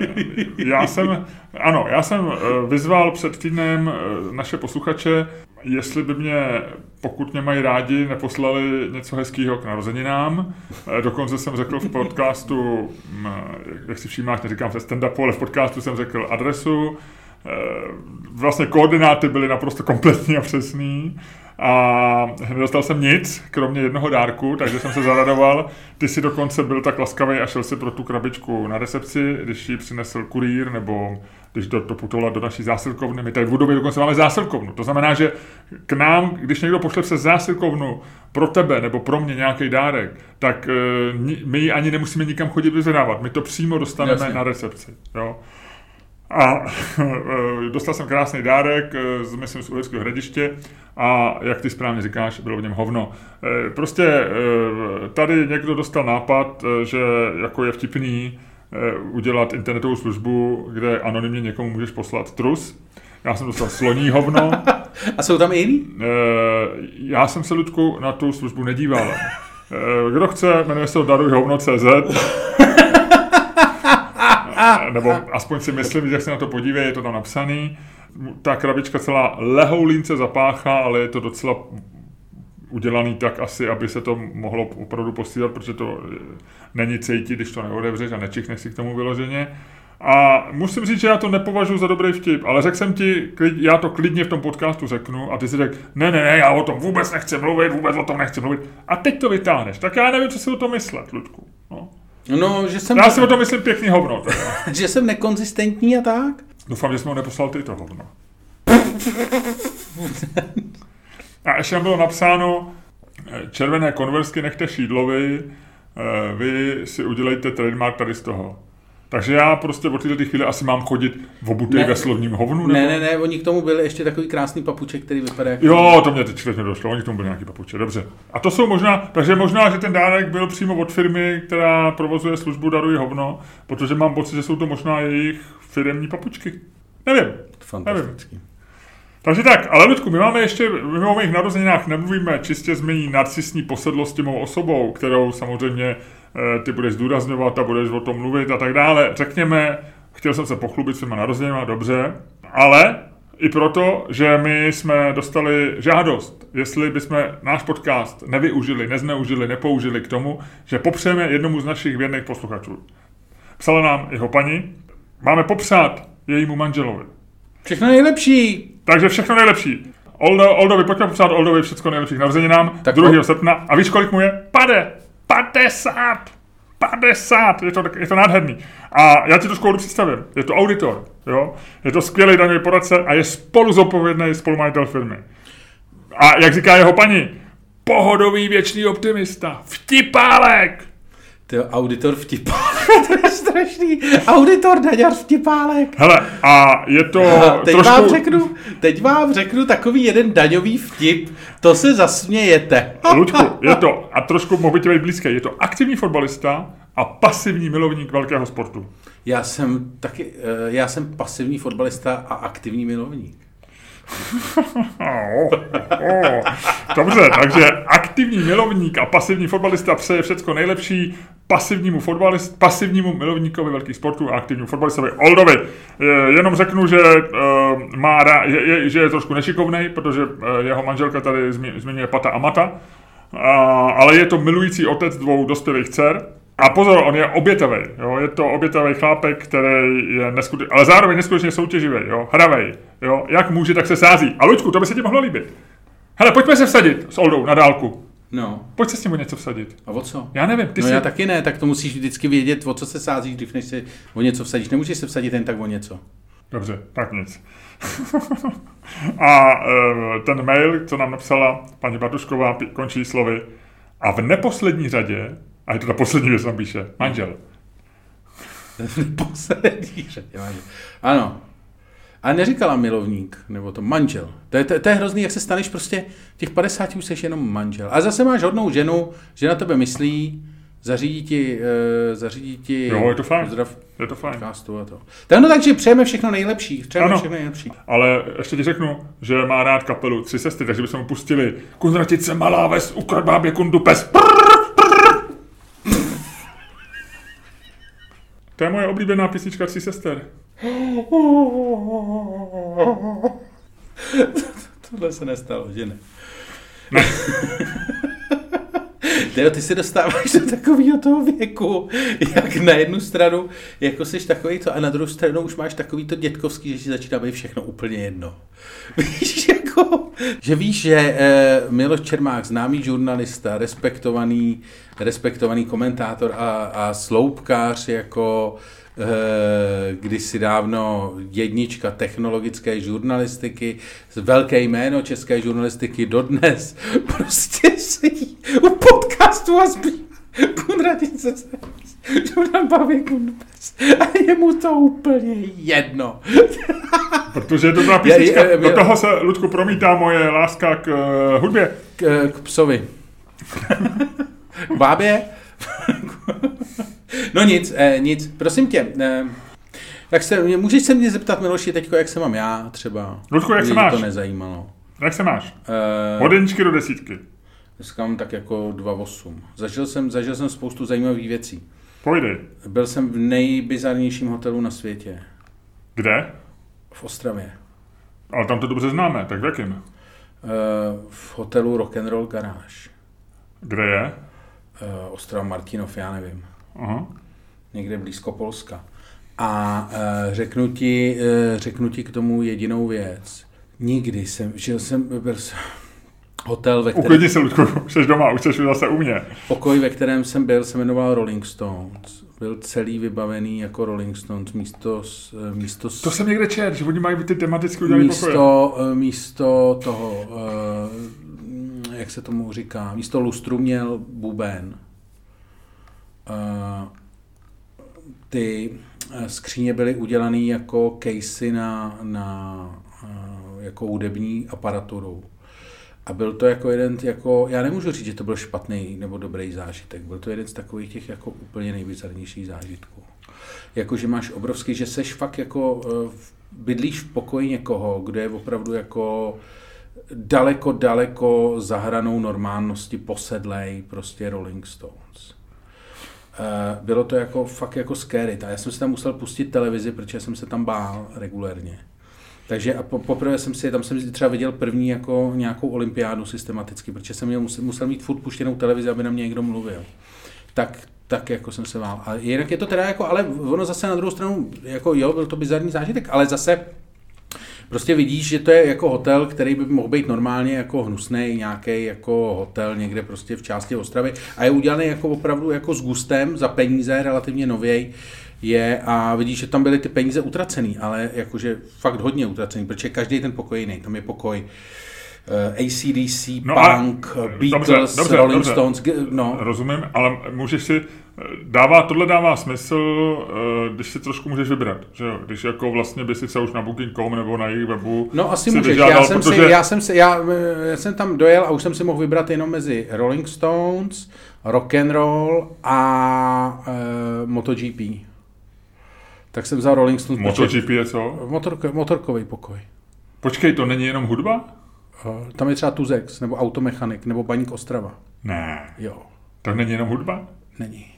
já jsem, ano, já jsem eh, vyzval před týdnem eh, naše posluchače, jestli by mě, pokud mě mají rádi, neposlali něco hezkého k narozeninám. Dokonce jsem řekl v podcastu, hm, jak si všímáš, neříkám se stand-upu, ale v podcastu jsem řekl adresu. Vlastně koordináty byly naprosto kompletní a přesný a nedostal jsem nic, kromě jednoho dárku, takže jsem se zaradoval. Ty si dokonce byl tak laskavý a šel si pro tu krabičku na recepci, když ji přinesl kurýr, nebo když to, to putovala do naší zásilkovny. My tady v Budově dokonce máme zásilkovnu. To znamená, že k nám, když někdo pošle přes zásilkovnu pro tebe nebo pro mě nějaký dárek, tak uh, my ji ani nemusíme nikam chodit vyzvedávat. My to přímo dostaneme Jasně. na recepci. Jo? A dostal jsem krásný dárek, z, myslím, z Uherského hradiště a jak ty správně říkáš, bylo v něm hovno. E, prostě tady někdo dostal nápad, že jako je vtipný udělat internetovou službu, kde anonymně někomu můžeš poslat trus. Já jsem dostal sloní hovno. A jsou tam i jiný? Já jsem se, Ludku, na tu službu nedíval. Kdo chce, jmenuje se to darujhovno.cz nebo aspoň si myslím, že se na to podívej, je to tam napsaný. Ta krabička celá lehoulínce zapáchá, ale je to docela udělaný tak asi, aby se to mohlo opravdu posílat, protože to není cítit, když to neodevřeš a nečichneš si k tomu vyloženě. A musím říct, že já to nepovažuji za dobrý vtip, ale řekl jsem ti, já to klidně v tom podcastu řeknu a ty si řekl, ne, ne, ne, já o tom vůbec nechci mluvit, vůbec o tom nechci mluvit. A teď to vytáhneš. Tak já nevím, co si o tom myslet, Ludku. No. Že jsem... Já si o tom myslím pěkný hovno. že jsem nekonzistentní a tak? Doufám, že jsme ho neposlal ty to hovno. a ještě bylo napsáno, eh, červené konversky nechte šídlovi, eh, vy si udělejte trademark tady z toho. Takže já prostě od této chvíli asi mám chodit v obutej ve slovním hovnu? Nebo? Ne, ne, ne, oni k tomu byli ještě takový krásný papuček, který vypadá jako... Jo, to mě teď teď došlo, oni k tomu byli nějaký papuče, dobře. A to jsou možná, takže možná, že ten dárek byl přímo od firmy, která provozuje službu Daruj hovno, protože mám pocit, že jsou to možná jejich firmní papučky. Nevím. Fantastický. Nevím. Takže tak, ale Ludku, my máme ještě, my o mých narozeninách nemluvíme čistě z mý narcisní posedlosti mou osobou, kterou samozřejmě ty budeš zdůrazňovat a budeš o tom mluvit a tak dále. Řekněme, chtěl jsem se pochlubit svýma narozeninama, dobře, ale i proto, že my jsme dostali žádost, jestli bychom náš podcast nevyužili, nezneužili, nepoužili k tomu, že popřeme jednomu z našich věrných posluchačů. Psala nám jeho paní, máme popřát jejímu manželovi. Všechno nejlepší. Takže všechno nejlepší. Oldo, Oldovi, pojďme popřát Oldovi všechno nejlepší k narozeninám. Tak 2. srpna. A víš, kolik mu je? Pade! 50! 50! Je to, je to nádherný. A já ti to skoro představím. Je to auditor, jo? Je to skvělý daňový poradce a je spolu zodpovědný spolumajitel firmy. A jak říká jeho paní, pohodový věčný optimista, vtipálek! To je auditor vtipálek, to je strašný. Auditor daňař vtipálek. Hele, a je to a teď trošku... Vám řeknu, teď vám řeknu takový jeden daňový vtip, to se zasmějete. Ludku, je to, a trošku mohu být blízké, je to aktivní fotbalista a pasivní milovník velkého sportu. Já jsem taky, eh, já jsem pasivní fotbalista a aktivní milovník. Dobře, takže aktivní milovník a pasivní fotbalista přeje všechno nejlepší pasivnímu, fotbalist, pasivnímu milovníkovi velkých sportů a aktivnímu fotbalistovi Oldovi. Jenom řeknu, že, uh, má, je, je, že je trošku nešikovný, protože uh, jeho manželka tady zmiňuje Pata a Mata, uh, ale je to milující otec dvou dospělých dcer, a pozor, on je obětavý, jo? je to obětavý chlápek, který je neskutečný, ale zároveň neskutečně soutěživý, jo? hravej, jo? jak může, tak se sází. A Luďku, to by se ti mohlo líbit. Hele, pojďme se vsadit s Oldou na dálku. No. Pojď se s ním o něco vsadit. A o co? Já nevím. Ty no jsi... já taky ne, tak to musíš vždycky vědět, o co se sázíš, když než se o něco vsadíš. Nemůžeš se vsadit jen tak o něco. Dobře, tak nic. a e, ten mail, co nám napsala paní Bartušková, končí slovy. A v neposlední řadě a je to ta poslední věc, tam píše. Manžel. poslední manžel. Ano. A neříkala milovník, nebo to manžel. To je, to, to je hrozný, jak se staneš prostě, těch 50 už jsi jenom manžel. A zase máš hodnou ženu, že na tebe myslí, zařídí ti, uh, zařídí ti jo, je to fajn. Zdrav, je to fajn. A to. Tak no, takže přejeme všechno nejlepší. Přejeme ano, všechno nejlepší. Ale ještě ti řeknu, že má rád kapelu Tři sestry, takže bychom mu pustili Kunratice malá ves, ukradl bábě kundu pes. Prrr! To je moje oblíbená písnička Tří sester. Tohle se nestalo, že ne? Tyjo, ty se dostáváš do takového toho věku, jak na jednu stranu, jako jsi takový to, a na druhou stranu už máš takový to dětkovský, že si začíná být všechno úplně jedno. Víš, jako, že víš, že eh, Miloš Čermák, známý žurnalista, respektovaný, respektovaný komentátor a, a sloupkář, jako kdysi dávno jednička technologické žurnalistiky, velké jméno české žurnalistiky dodnes, prostě sedí u podcastu a zpívá Kunradice Jordan baví. A je mu to úplně jedno. Protože je to byla písnička. Do toho se, Ludku, promítá moje láska k uh, hudbě. K, k psovi. k bábě. No nic, eh, nic, prosím tě. Eh, tak se, můžeš se mě zeptat, Miloši, teďko, jak se mám já třeba? Ludku, jak se máš? to nezajímalo. Jak se máš? Uh, Od jedničky do desítky. Dneska mám tak jako 2,8. Zažil jsem, zažil jsem spoustu zajímavých věcí. Pojde. Byl jsem v nejbizarnějším hotelu na světě. Kde? V Ostravě. Ale tam to dobře známe, tak v jakém? Uh, v hotelu Rock'n'Roll Garage. Kde je? Uh, Ostrava Martinov, já nevím. Aha. Někde blízko Polska. A uh, řeknu, ti, uh, řeknu ti k tomu jedinou věc. Nikdy jsem, žil jsem, byl jsem hotel, ve kterém... Uklidni se, Ludku, jsi doma, už jsi zase u mě. Pokoj, ve kterém jsem byl, se jmenoval Rolling Stones. Byl celý vybavený jako Rolling Stones, místo... Eh, místo to jsem někde čet, že oni mají ty tematicky udělané místo, místo toho, jak se tomu říká, místo lustru měl buben. Ty skříně byly udělané jako casey na, na jako hudební aparaturu. A byl to jako jeden, jako, já nemůžu říct, že to byl špatný nebo dobrý zážitek, byl to jeden z takových těch jako úplně nejbizarnějších zážitků. Jako, že máš obrovský, že seš fakt jako, bydlíš v pokoji někoho, kde je opravdu jako daleko, daleko za hranou normálnosti posedlej prostě Rolling Stones. Eh, bylo to jako fakt jako scary. A já jsem si tam musel pustit televizi, protože jsem se tam bál regulérně. Takže a po, poprvé jsem si, tam jsem třeba viděl první jako nějakou olympiádu systematicky, protože jsem měl, musel, musel mít furt puštěnou televizi, aby na mě někdo mluvil. Tak, tak jako jsem se bál. A jinak je to teda jako, ale ono zase na druhou stranu, jako jo, byl to bizarní zážitek, ale zase prostě vidíš, že to je jako hotel, který by mohl být normálně jako hnusný, nějaký jako hotel někde prostě v části Ostravy a je udělaný jako opravdu jako s gustem za peníze, relativně nověj je a vidíš, že tam byly ty peníze utracený, ale jakože fakt hodně utracený, protože každý ten pokoj jiný, tam je pokoj eh, ACDC, no Punk, Beatles, dobře, Rolling dobře, Stones, no. Rozumím, ale můžeš si, dává, tohle dává smysl, uh, když si trošku můžeš vybrat, že jo? Když jako vlastně by si se už na Booking.com nebo na jejich webu No asi můžeš, vyžádal, já, jsem protože... si, já, jsem si, já, já jsem tam dojel a už jsem si mohl vybrat jenom mezi Rolling Stones, Rock and Roll a uh, MotoGP. Tak jsem vzal Rolling Stones. MotoGP je co? Motor, motorkový pokoj. Počkej, to není jenom hudba? Eh, tam je třeba Tuzex, nebo Automechanik, nebo Baník Ostrava. Ne. Jo. To není jenom hudba? Není.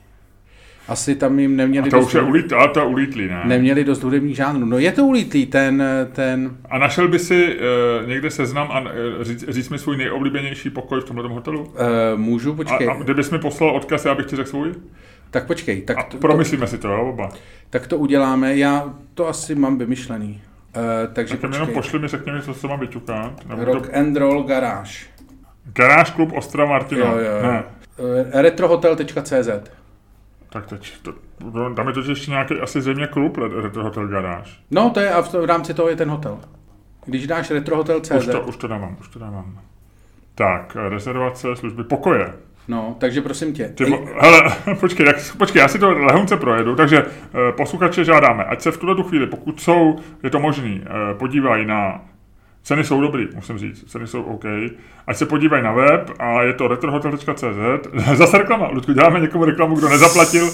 Asi tam jim neměli a to dost... už je ulít, a to ulítlý, ne? Neměli dost hudebních žánrů. No je to ulítlý, ten... ten... A našel by si uh, někde seznam a uh, říct, říct mi svůj nejoblíbenější pokoj v tomhle hotelu? Uh, můžu, počkej. A, a kdybys mi poslal odkaz, já bych ti řekl svůj? Tak počkej. Tak a to, promyslíme to, si to, jo, oba. Tak to uděláme. Já to asi mám vymyšlený. Uh, takže tak jenom pošli mi, řekni mi, co se mám vyťukat. Rock to... and Roll Garage. Garage Klub Ostra Martina. Jo, jo, ne. Uh, retrohotel.cz tak teď, to, tam je to ještě nějaký asi země klub Retrohotel Garage. No, to je a v, v rámci toho je ten hotel. Když dáš retrohotel.cz. Už to, už to dávám, už to dávám. Tak, rezervace, služby, pokoje. No, takže prosím tě. Ty, hele, počkej, jak, počkej, já si to lehonce projedu, takže eh, posluchače žádáme, ať se v tuhle chvíli, pokud jsou, je to možný, eh, podívají na Ceny jsou dobrý, musím říct, ceny jsou OK. Ať se podívají na web a je to retrohotel.cz. Zase reklama, Ludku, děláme někomu reklamu, kdo nezaplatil,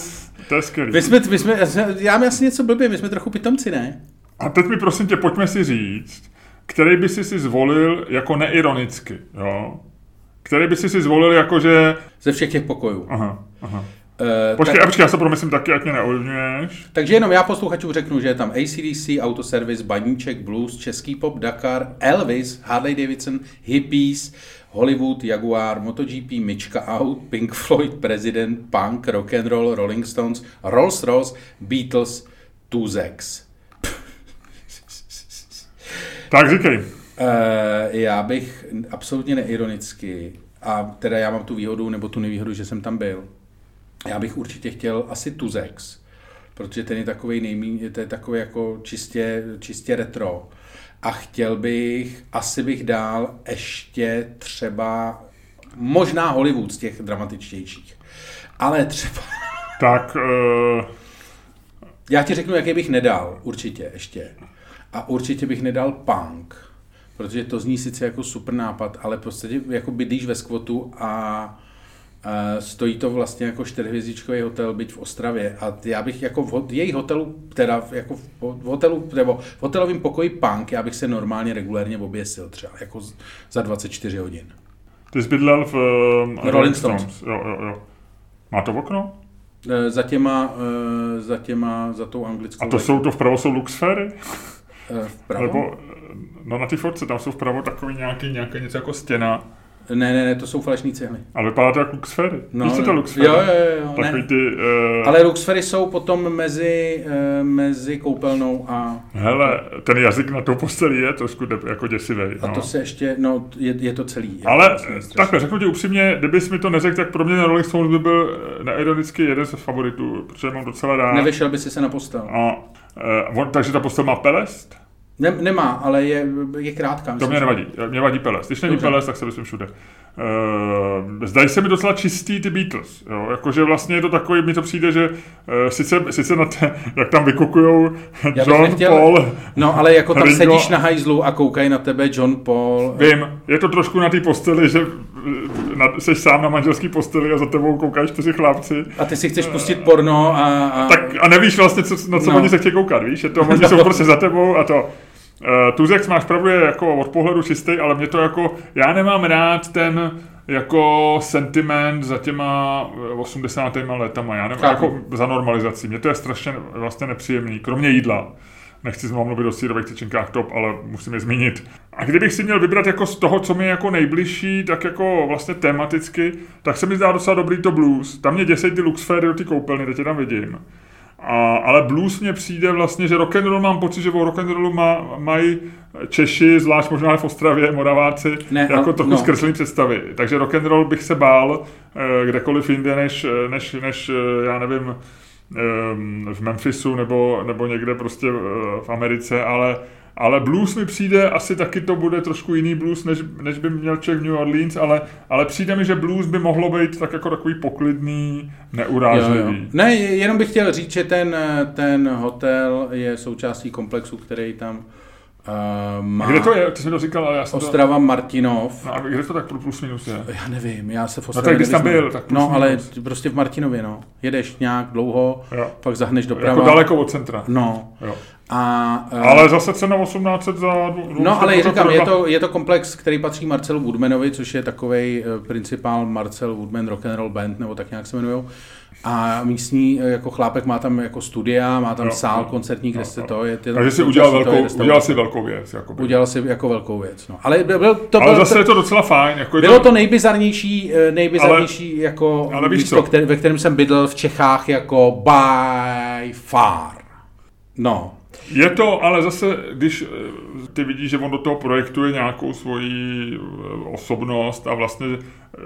to je skvělý. My jsme, my jsme, já asi něco blbě, my jsme trochu pitomci, ne? A teď mi prosím tě, pojďme si říct, který by si si zvolil jako neironicky, jo? Který by si si zvolil jako, že... Ze všech těch pokojů. Aha, aha. Eh, Počkej, tak- a počkej, já se promyslím taky, ať mě neovlivňuješ. Takže jenom já posluchačům řeknu, že je tam ACDC, Autoservice, Baníček, Blues, Český pop, Dakar, Elvis, Harley Davidson, Hippies, Hollywood, Jaguar, MotoGP, Mička Out, Pink Floyd, President, Punk, Rock and Roll, Rolling Stones, Rolls Royce, Beatles, Tuzex. Tak říkej. Eh, já bych absolutně neironicky, a teda já mám tu výhodu, nebo tu nevýhodu, že jsem tam byl, já bych určitě chtěl asi Tuzex, protože ten je takový nejmíň, to je takový jako čistě, čistě retro. A chtěl bych, asi bych dál ještě třeba, možná Hollywood z těch dramatičtějších. Ale třeba, Tak, uh, já ti řeknu, jaký bych nedal, určitě ještě. A určitě bych nedal punk, protože to zní sice jako super nápad, ale podstatě jako bydlíš ve skvotu a stojí to vlastně jako čtyřhvězdičkový hotel, byť v Ostravě. A já bych jako v jejich hotelu, teda jako v, hotelu, nebo v hotelovém pokoji punk, já bych se normálně regulérně oběsil třeba, jako za 24 hodin. ty jsi bydlel v um, Rolling Stones. Jo, jo, jo. Má to okno? Eh, Za těma, eh, za těma, za tou anglickou... A to jsou to vpravo jsou luxfery? Eh, Vpravo? Nebo, no na té fotce, tam jsou vpravo takový nějaký, nějaký něco jako stěna, Ne, ne, ne, to jsou falešní cihly. ale vypadá to jako luxfery. No, Víš, co to no. luxfery? Jo, jo, jo, Takový ne. ty, uh, Ale luxfery jsou potom mezi, eh, mezi koupelnou a... Hele, ten jazyk na tou postelí je trošku de- jako děsivý. A no. to se ještě, no, je, je to celý. Je to Ale vlastně strašný. takhle, řeknu ti upřímně, kdybys mi to neřekl, tak pro mě Rolling Stones by byl eh, neironicky jeden z favoritů, protože mám docela rád. Nevyšel by si se na postel. A, uh, on, takže ta postel má pelest? Ne, nemá, ale je, je krátká. To myslím, mě že- nevadí. Mě vadí pelest. Když není pelest, tak se myslím všude. Uh, zdají se mi docela čistý ty Beatles. Jo? Jakože vlastně je to takový, mi to přijde, že uh, sice, sice na té, jak tam vykukujou John, nechtěl- Paul, No, ale jako tam Ringo. sedíš na hajzlu a koukají na tebe John Paul. Vím, je to trošku na té posteli, že eh, na, jsi sám na manželský posteli a za tebou koukají čtyři chlapci. A ty si chceš pustit porno a... a... Tak a nevíš vlastně, co, na co No. oni se chtějí koukat, víš? Je to, oni jsou prostě za tebou a to. Uh, Tuzex máš pravdu, je jako od pohledu čistý, ale mě to jako, já nemám rád ten jako sentiment za těma eh, 80. letama, já nevím, Chápu. jako za normalizací. Mně to je strašně vlastně nepříjemný, kromě jídla. Nechci znovu mluvit o sírových tyčinkách top, ale musím je zmínit. A kdybych si měl vybrat jako z toho, co mi je jako nejbližší, tak jako vlastně tematicky, tak se mi zdá docela dobrý to blues. Tam mě děsej ty luxféry do ty koupelny, teď je tam vidím. A, ale blues mně přijde vlastně, že rock and roll mám pocit, že o rock and rollu má, mají Češi, zvlášť možná v Ostravě, Moraváci, Ne, jako trochu no. zkreslený představy. Takže rock and roll bych se bál eh, kdekoliv jinde, než, než, než eh, já nevím, eh, v Memphisu nebo, nebo někde prostě eh, v Americe, ale ale blues mi přijde, asi taky to bude trošku jiný blues, než, než by měl člověk v New Orleans, ale, ale přijde mi, že blues by mohlo být tak jako takový poklidný, neurážlivý. Jo, jo. Ne, jenom bych chtěl říct, že ten, ten hotel je součástí komplexu, který tam uh, má kde to je? Ty jsi mi to říkal, ale já jsem Ostrava Martinov. to... No, a kde to tak pro plus minus je? Já nevím, já se v No Ostravě tak když tam byl, tak plus No, ale minus. prostě v Martinově, no. Jedeš nějak dlouho, Jo. pak zahneš doprava. Jako daleko od centra. No. Jo. A, uh, Ale zase cena 1800 za... dvou- No, ale říkám, je to, je to komplex, který patří Marcelu Woodmanovi, což je takový principál Marcel Woodman Rock and Roll Band, nebo tak nějak se jmenují. A místní eh, jako chlápek má tam jako studia, má tam Jo, sál jo. koncertní, kde Jo, se to je. je Takže si udělal, velkou, restaurace. udělal si velkou věc. Jakoby. Udělal si jako velkou věc. No. Ale byl, byl to, ale byl, zase je to docela fajn. Jako bylo to nejbizarnější, eh, nejbizarnější ale, jako ale místo, který, ve kterém jsem bydlel v Čechách jako by far. No, Je to, ale zase, když eh, ty vidíš, že on do toho projektuje nějakou svoji eh, osobnost a vlastně eh,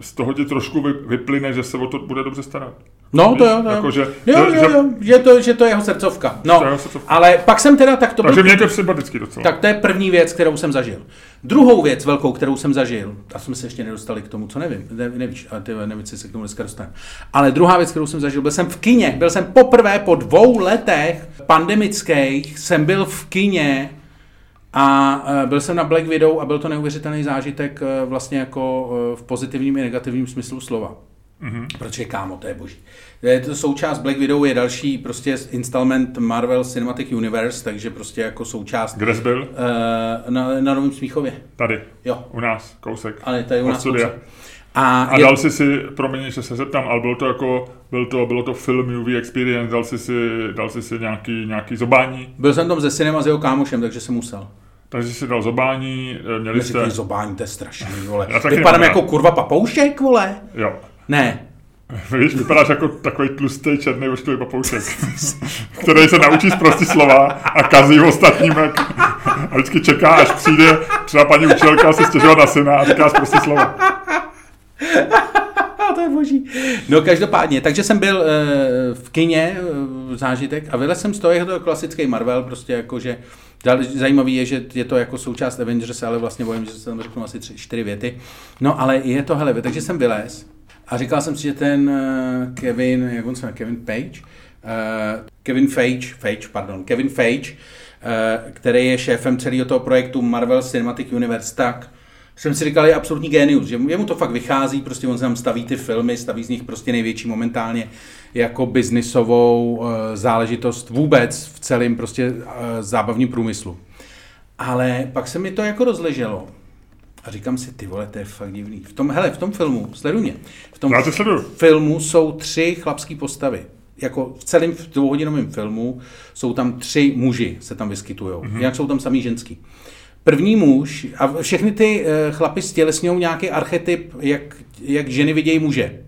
z toho ti trošku vy- vyplyne, že se o to bude dobře starat. No, to jo, to. Jako, že, Jo, jo, že, jo, že to, že to je jeho srdcovka. No, To je jeho srdcovka. ale pak jsem teda, tak to byl, takže mě je to sympatický docela. tak to je první věc, kterou jsem zažil. Druhou věc velkou, kterou jsem zažil, a jsme se ještě nedostali k tomu, co nevím, ne, nevíš, ale ty nevím, jestli se k tomu dneska dostaneme. Ale druhá věc, kterou jsem zažil, byl jsem v kině, byl jsem poprvé po dvou letech pandemických, jsem byl v kině a eh, byl jsem na Black Widow a byl to neuvěřitelný zážitek eh, vlastně jako eh, v pozitivním i negativním smyslu slova. Mm-hmm. Protože kámo, to je boží. Je to součást Black Widow je další prostě installment Marvel Cinematic Universe, takže prostě jako součást Kde jsi byl? eh, na, na Novém Smíchově. Tady, Jo, u nás, kousek. ale tady u nás studia. kousek. A, A je, dal jsi si, promiň, že se zeptám, ale bylo to jako byl to, bylo to film movie experience, dal jsi si, dal jsi si nějaký, nějaký zobání. Byl jsem tam ze cinema s jeho kámošem, takže jsem musel. Takže jsi dal zobání, eh, měli jste... Neříkej zobání, to je strašný, vole. Vypadám jako kurva papoušek, vole. Jo. Ne. Víš, vypadáš jako takový tlustý černý ošklivý papoušek, který se naučí zprostit slova a kazí ostatním. Jak... A vždycky čeká, až přijde třeba paní učitelka si stěžovat na syna a říká zprostit slova. to je boží. No každopádně, takže jsem byl uh, v kině, uh, zážitek, a vylez jsem z toho, je to klasický Marvel, prostě jako, že zajímavý je, že je to jako součást Avengers, ale vlastně bojím, že se tam řeknu asi tři, čtyři věty. No ale je to, hele, takže jsem vylez a říkal jsem si, že ten uh, Kevin, jak on se jmenuje, Kevin Page, uh, Kevin Feige, Feige, pardon, Kevin Feige, uh, který je šéfem celého toho projektu Marvel Cinematic Universe, tak jsem si říkal, je absolutní génius, že jemu to fakt vychází, prostě on tam staví ty filmy, staví z nich prostě největší momentálně jako biznisovou uh, záležitost vůbec v celém prostě uh, zábavním průmyslu. Ale pak se mi to jako rozleželo. A říkám si, ty vole, to je fakt divný. V tom, hele, v tom filmu, sleduj mě, v tom Já to sleduju. filmu jsou tři chlapské postavy. Jako v celém dvouhodinovém filmu jsou tam tři muži, se tam vyskytují. Mm-hmm. Jak jsou tam samý ženský. První muž, a všechny ty uh, chlapy stělesňují nějaký archetyp, jak, jak ženy vidějí muže.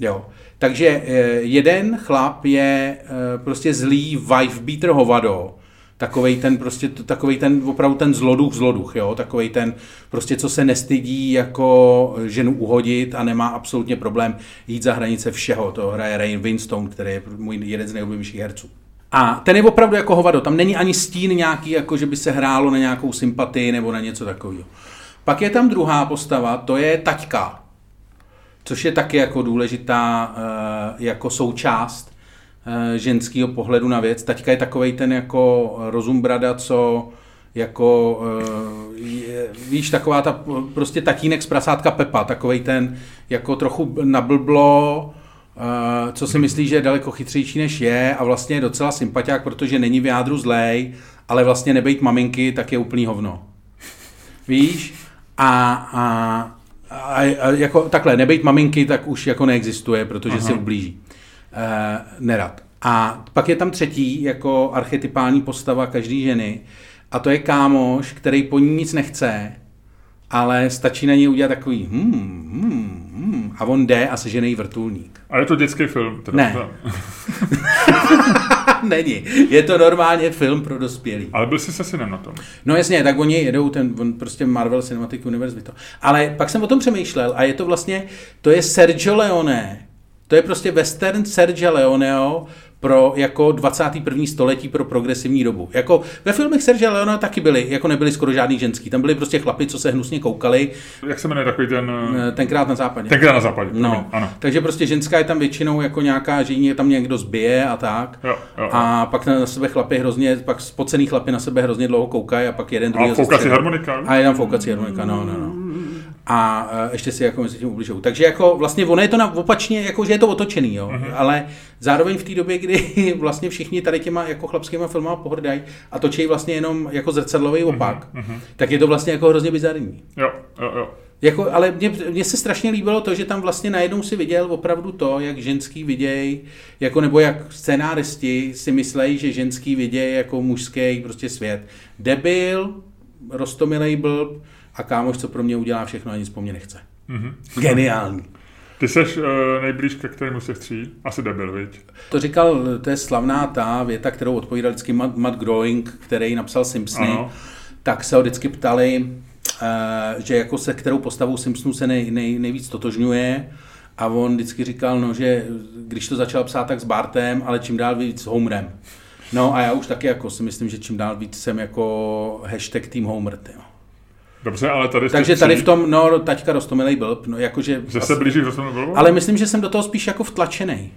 Jo. Takže uh, jeden chlap je uh, prostě zlý wife beater hovado, takovej ten prostě, takovej ten opravdu ten zloduch zloduch, jo, takovej ten prostě, co se nestydí jako ženu uhodit a nemá absolutně problém jít za hranice všeho, to hraje Ray Winstone, který je můj jeden z nejoblíbenějších herců. A ten je opravdu jako hovado, tam není ani stín nějaký, jako že by se hrálo na nějakou sympatii nebo na něco takového. Pak je tam druhá postava, to je taťka, což je taky jako důležitá uh, jako součást ženského pohledu na věc. Taťka je takovej ten jako rozumbrada, co jako, uh, je, víš, taková ta prostě tatínek z prasátka Pepa, takovej ten jako trochu nablblo, Uh, co si myslí, že je daleko chytřejší než je a vlastně je docela sympatiák, protože není v jádru zlej, ale vlastně nebejt maminky, tak je úplný hovno. Víš? A, a, a, a jako takhle, nebejt maminky, tak už jako neexistuje, protože Aha. si ublíží. Uh, nerad. A pak je tam třetí jako archetypální postava každé ženy a to je kámoš, který po ní nic nechce, ale stačí na něj udělat takový hmm, hmm, hmm, a on jde a sežene jí vrtulník. A je to dětský film? Teda. Ne. Není. Je to normálně film pro dospělý. Ale byl jsi se synem na tom. No jasně, tak oni jedou ten on prostě Marvel Cinematic Universe. To. Ale pak jsem o tom přemýšlel a je to vlastně, to je Sergio Leone. To je prostě western Sergio Leoneo pro jako 21. století pro progresivní dobu. Jako ve filmech Sergio Leone taky byly, jako nebyly skoro žádný ženský. Tam byli prostě chlapi, co se hnusně koukali. Jak se jmenuje takový ten... Eh, Tenkrát na západě. Tenkrát na západě, No, ano. takže prostě ženská je tam většinou jako nějaká, že ji tam někdo zbije a tak. Jo, jo, A pak na sebe chlapy hrozně, pak spocený chlapy na sebe hrozně dlouho koukají a pak jeden druhý. A foukací harmonika. A je tam foukací harmonika, no, no, no. A uh, ještě si jako mezi tím ubližují. Takže jako vlastně ono je to na, opačně, jako že je to otočený, jo. Mhm. Uh-huh. Ale zároveň v té době, kdy vlastně všichni tady těma jako chlapskýma filmama pohrdají a točí vlastně jenom jako zrcadlový opak, uh-huh. tak je to vlastně jako hrozně bizarní. Jo, jo, jo. Jako, ale mně, mně se strašně líbilo to, že tam vlastně najednou si viděl opravdu to, jak ženský vidějí, jako nebo jak scénáristi si myslejí, že ženský vidějí jako mužský prostě svět. Debil, rostomilej blb a kámoš, co pro mě udělá všechno a nic po mně nechce. Mhm. Geniální. Ty seš uh, nejblíž ke kterému se tří? Asi debil, viď? To říkal, to je slavná ta věta, kterou odpovídal vždycky Matt, Matt Groening, který napsal Simpsony, Ano. tak se ho vždycky ptali, eh, že jako se kterou postavou Simpsonů se nej, nej, nejvíc totožňuje a on vždycky říkal, no, že když to začal psát, tak s Bartem, ale čím dál víc s Homerem. No a já už taky jako si myslím, že čím dál víc jsem jako hashtag Team Homer. Tyjo. Dobře, ale tady Takže tady v tom, no, taťka rostomilej blb, no, jakože... Že se blížíš do toho Ale myslím, že jsem do toho spíš jako vtlačenej.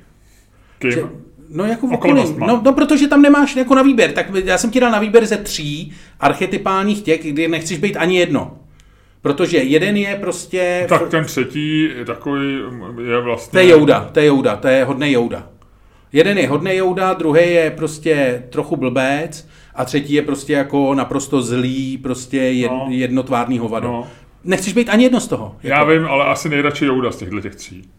Kým? Že, no jako v okolí. No, no, protože tam nemáš jako na výběr. Tak já jsem ti dal na výběr ze tří archetypálních těch, kdy nechceš být ani jedno. Protože jeden je prostě... Tak ten třetí je takový, je vlastně... To je Jouda, to je Jouda, to je hodný Jouda. Jeden je hodný Jouda, druhý je prostě trochu blbec a třetí je prostě jako naprosto zlý, prostě jed, No. jednotvárný hovado. No. Nechceš být ani jedno z toho. Já vím, ale asi nejradši Jouda z těchto těch tří.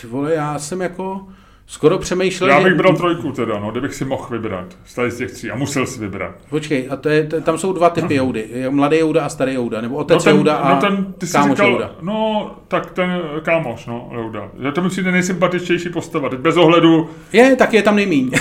Ty vole, já jsem jako... skoro přemýšlel, Já že- bych bral trojku teda, no, kdybych si mohl vybrat. Z těch tří. A musel si vybrat. Počkej, a to je, to, tam jsou dva typy Joudy. Mladý Jouda a starý Jouda, nebo otec ten, Jouda a no ten, ty jsi kámoš říkal, Jouda. no, tak ten kámoš, no, Jouda. Že to mi přijde nejsympatičtější postava. Teď bez ohledu, Je, tak je tam nejmíň.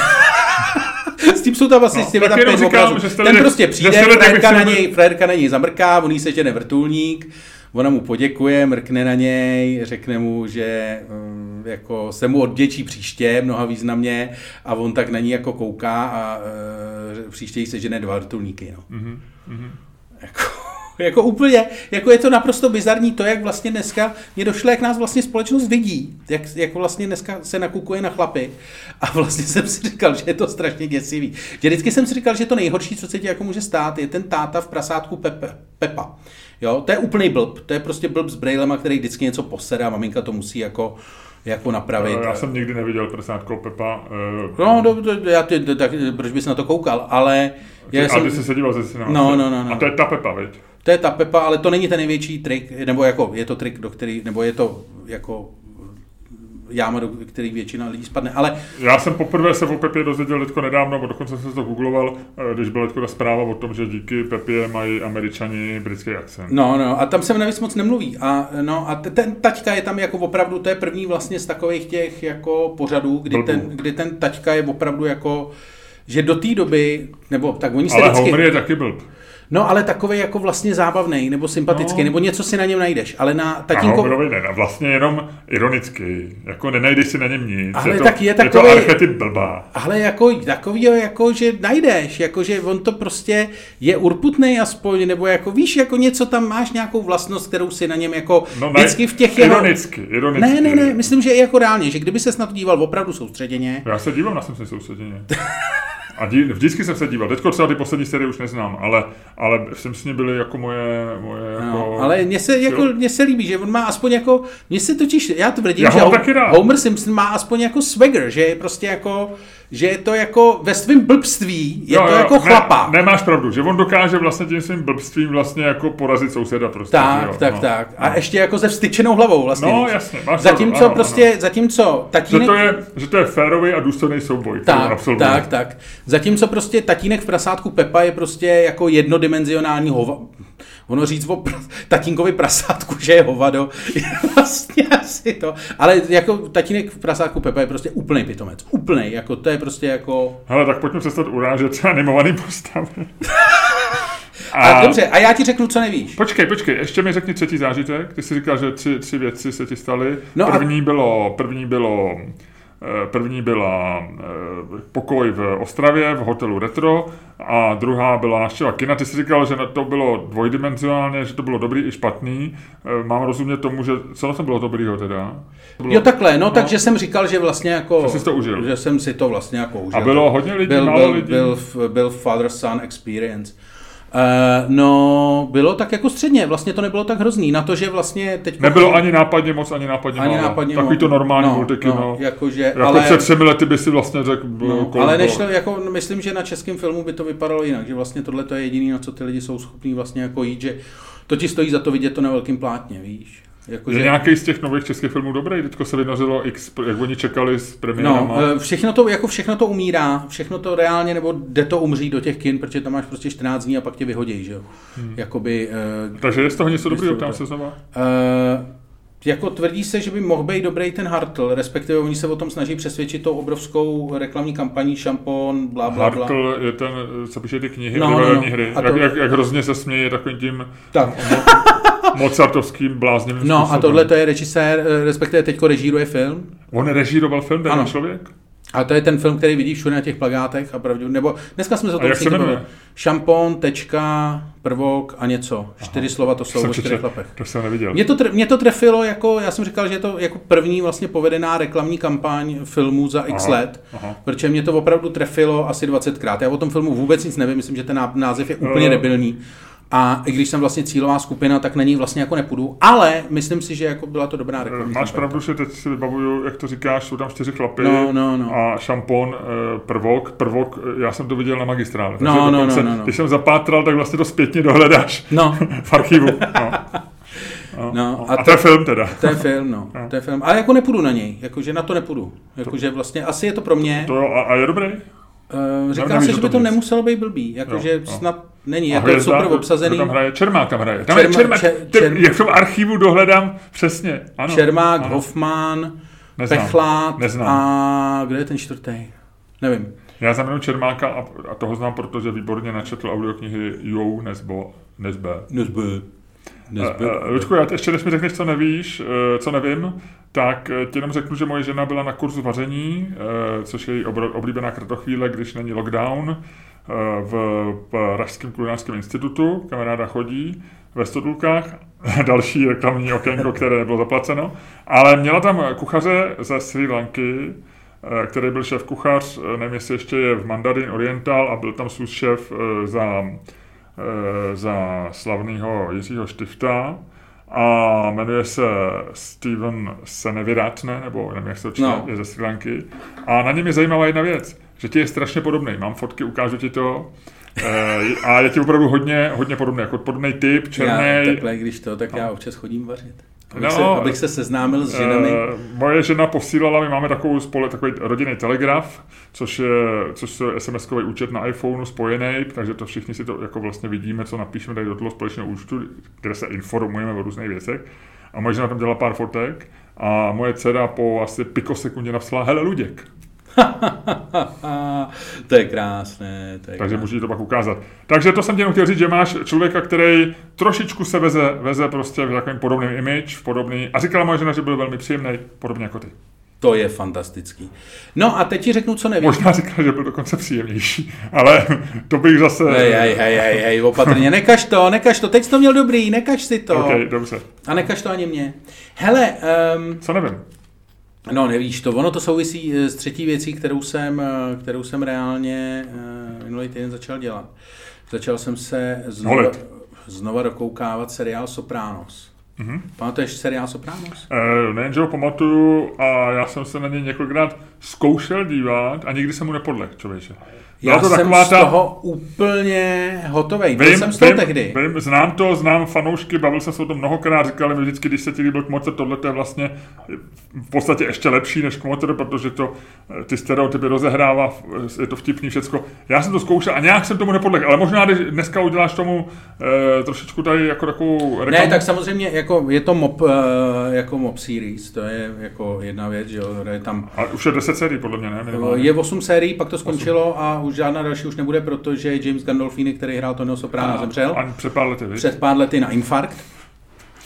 Jsou tam vlastně No, s těmi tam pět obrazů. že Ten prostě přijde, frérka bych na, něj, frérka na něj zamrká, on jí sežene vrtulník, ona mu poděkuje, mrkne na něj, řekne mu, že mm, jako se mu odděčí příště mnoha významně a on tak na ní jako kouká a e, příště jí sežene dva vrtulníky. No. Mhm, Jako, jako úplně, jako je to naprosto bizarní to, jak vlastně dneska mě došlo, jak nás vlastně společnost vidí, jak, jak vlastně dneska se nakukuje na chlapy a vlastně jsem si říkal, že je to strašně děsivý. Že vždycky jsem si říkal, že to nejhorší, co se ti jako může stát, je ten táta v prasátku Pepe, Pepa. Jo, to je úplný blb, to je prostě blb s brejlema, který vždycky něco posede a maminka to musí jako, jako napravit. já jsem nikdy neviděl prasátko Pepa. eh, No, do, do, já ty, tak, proč bys na to koukal, ale... ty, Já a jsem, ty jsi se díval ze cinema. No, no, no, no. A to je ta Pepa, viď? To je ta Pepa, ale to není ten největší trik, nebo jako je to trik, do který, nebo je to jako jáma, do který většina lidí spadne, ale Já jsem poprvé se o Pepě dozvěděl teďko nedávno, bo dokonce jsem se to googloval, eh, když byla teďko ta zpráva o tom, že díky Pepě mají američani britský akcent. no, no, a tam se navíc moc nemluví. A, no, a te- ten taťka je tam jako opravdu, to je první vlastně z takových těch jako pořadů, kdy Blbů. ten, kdy ten taťka je opravdu jako že do té doby, nebo tak oni se Ale vždycky... Homer je taky blb. No, ale takový jako vlastně zábavný, nebo sympatický, No. nebo něco si na něm najdeš, ale na tatínko... Homerovi ne, vlastně jenom ironicky. Jako nenajdeš si na něm nic. Ale je to, tak je je to archetyp blbá. Ale jako takovýho, jako, že najdeš, jako, že on to prostě je urputný aspoň, nebo jako víš, jako něco tam máš, nějakou vlastnost, kterou si na něm jako No, ne, vždycky v těch jeho... Ironicky, ironicky. Ne, ne, ne, myslím, že i jako reálně, že kdyby se na to díval opravdu soustředěně, Já se dívám na jsem si soustředěně. A dí, vždycky jsem se díval. Teďko třeba ty poslední série už neznám, ale, ale jsem s ní byly jako moje, moje jako... no, ale mně se, jako, mně se líbí, že on má aspoň jako, mně se totiž, já tvrdím, Já že ho. Homer Simpson má aspoň jako swagger, že je prostě jako, že je to jako ve svém blbství, je Jo, to jo, jako chlapa. Ne, nemáš pravdu, že on dokáže vlastně tím svým blbstvím vlastně jako porazit souseda prostě. Tak, jo, tak, no. tak. A ještě jako se vstyčenou hlavou vlastně. No, jasně, máš Zatímco pravdu, ano, prostě, ano. zatímco Že tatínek... to, je, že to je férový a důstojný souboj, tak, tak, tak. Zatímco prostě tatínek v prasátku Pepa je prostě jako jednodimenzionální hova. Ono říct o pr- tatínkovi prasátku, že je hovado, je vlastně asi to. Ale jako tatínek v prasátku Pepa je prostě úplný pitomec. Úplný, jako to je prostě jako... Hele, tak pojďme přestat urážet třeba animovaný postavy. A, a dobře, a já ti řeknu, co nevíš. Počkej, počkej, ještě mi řekni třetí zážitek. Ty jsi říkal, že tři, tři věci se ti staly. No a- první, bylo, první bylo První byla eh, pokoj v Ostravě v hotelu Retro a druhá byla návštěva kina. Ty jsi říkal, že to bylo dvojdimenzionálně, že to bylo dobrý i špatný. Eh, Mám rozumět tomu, že co na tom bylo dobrýho teda? Bylo, Jo takhle, no, takže jsem říkal, že vlastně jako... Že jsi to užil. Že jsem si to vlastně jako užil. A bylo hodně lidí, byl, málo byl, lidí? Byl, v- byl father-son experience. Uh, no, bylo tak jako středně, vlastně to nebylo tak hrozný, na to, že vlastně teď... Nebylo ani nápadně moc, ani nápadně ani málo. nápadně Takový to no, normální no, multikino. no, jakože, Jako ale, před třemi lety by si vlastně řekl, no, no, ale nešlo, jako, no, myslím, že na českém filmu by to vypadalo jinak, že vlastně tohle to je jediný, na co ty lidi jsou schopní vlastně jako jít, že to ti stojí za to vidět to na velkém plátně, víš. Jako, Je nějaký z těch nových českých filmů dobrý? Teďko se vynořilo X, jak oni čekali s premiérama. No, eh, všechno to, jako všechno to umírá, všechno to reálně, nebo jde to umřít do těch kin, protože tam máš prostě 14 dní a pak tě vyhodí, že jo. Hmm. Jakoby, uh, Takže je z toho něco dobrého, tak. se znova? uh, jako tvrdí se, že by mohl být dobrý ten Hartl, respektive oni se o tom snaží přesvědčit tou obrovskou reklamní kampaní šampon, bla, bla, bla. Hartl je ten, co píše ty knihy, No, no, no, no. hry. A Jak, to- jak, jak, hrozně se směje takovým tím Tak. mozartovským bláznivým No a způsobem. tohle to je režisér, eh, respektive teďko režíruje film. On režíroval film, ten Ano. člověk? A to je ten film, který vidíš všude na těch plagátech a pravdě, nebo dneska jsme se o A tom se bavili. Šampon, tečka, prvok a něco. Čtyři slova to jsou o čtyřech chlapech. to jsem neviděl. Mě to, mě to trefilo jako, já jsem říkal, že je to jako první vlastně povedená reklamní kampaň filmů za x Aha, let, aha. protože mě to opravdu trefilo asi 20krát. Já o tom filmu vůbec nic nevím, myslím, že ten ná- název je úplně Eh. debilní. A i když jsem vlastně cílová skupina, tak na ní vlastně jako nepůjdu. Ale myslím si, že jako byla to dobrá reklamní Máš kampaň. pravdu, že teď si vybavuju, jak to říkáš, jsou tam čtyři chlapy No, no, no. a šampon, eh, prvok, prvok, eh, já jsem to viděl na magistrále. No, no, no, no, no. Když jsem zapátral, tak vlastně to zpětně dohledáš No, v archivu. No. No, No, a, a a to je film teda. To je film, no. To je film. Ale jako nepůjdu na něj, jakože na to nepůjdu. Jakože vlastně asi je to pro mě. To jo, a, a je dobrý? Uh, říká se, že by to nic. nemuselo být blbý. Jakože jo. snad není. A Je to hvězda, super obsazený. Tam hraje? Čermák tam hraje. Tam Čerma- je Čermák. Čer- Jak v tom archivu dohledám přesně. Ano, Čermák, ano. Hoffman, Neznám. Pechlát Neznám. a kdo je ten čtvrtý? Nevím. Já znám jenom Čermáka a, a toho znám, protože výborně načetl audioknihy Jou Nesbo, Nesbe. Nezby. Nezby. Uh, Luďku, já ještě než mi řekneš, co nevíš, eh, co nevím, tak eh, ti jenom řeknu, že moje žena byla na kurzu vaření, eh, což je její oblíbená kratochvíle, když není lockdown, eh, v Pražském kulinářském institutu, kamaráda chodí ve Stodulkách, další reklamní okénko, které nebylo zaplaceno, ale měla tam kuchaře ze Sri Lanky, eh, který byl šéf kuchař, eh, nevím, jestli ještě je v Mandarin Oriental a byl tam sus šéf eh, za eh, za slavného Jiřího Štifta a jmenuje se Steven Seneviratne, nebo nevím, jak se to čte, No. je ze Sri Lanky. A na něm je zajímavá jedna věc, že ti je strašně podobný. Mám fotky, ukážu ti to. Eh, a je ti opravdu hodně, hodně podobný, jako podobný typ, já, černý. takhle, když to, tak já občas chodím vařit. Abych, No. se, abych se seznámil s ženami. Eh, moje žena posílala, my máme takovou spole, takový rodinný telegraf, což je, což je SMS-kový účet na iPhoneu spojený, takže to všichni si to jako vlastně vidíme, co napíšeme tady do toho společného účtu, kde se informujeme o různých věcech. A moje žena tam dělala pár fotek a moje dcera po asi pikosekundě napsala, hele Luděk. to je krásné. To je Takže krásné. můžu to pak ukázat. Takže to jsem ti jenom chtěl říct, že máš člověka, který trošičku se veze, veze prostě v takovém podobném image, v podobný, a říkala moje žena, že byl velmi příjemný, podobně jako ty. To je fantastický. No a teď ti řeknu, co nevím. Možná říkala, že byl dokonce příjemnější, ale to bych zase... Hej, hej, hej, hej, hej, opatrně, nekaž to, nekaž to, teď jsi to měl dobrý, nekaž si to. OK, dobře. A nekaž to ani mě. Hele, um, Co nevím? No nevíš to, ono to souvisí eh, s třetí věcí, kterou jsem, eh, kterou jsem reálně uh, minulý týden začal dělat. Začal jsem se znova, znova dokoukávat seriál Sopranos. Mhm. Pamatuješ seriál Sopranos? E, nejen, že ho pamatuju a já jsem se na něj několikrát zkoušel dívat a nikdy jsem mu nepodleh, člověče. Byla Já to jsem taková z ta- toho úplně hotový. Byl jsem z toho tehdy. Vím, znám to, znám fanoušky, bavil jsem se o tom mnohokrát, říkali mi vždycky, když se ti líbil Kmotr, tohle to je vlastně v podstatě ještě lepší než Kmotr, protože to eh, ty stereotypy rozehrává, je to vtipný všecko. Já jsem to zkoušel a nějak jsem tomu nepodlehl, ale možná, když dneska uděláš tomu e, trošičku tady jako takovou reklamu. Ne, tak samozřejmě jako, je to mob, eh, jako mob series, to je jako jedna věc, že jo, je tam A už je 10 sérií, podle mě, ne? Minimálně. je 8 sérií, pak to skončilo a už žádná další už nebude, protože James Gandolfini, který hrál Tonyho Soprana, zemřel Ani před pár lety, víš? před pár lety na infarkt.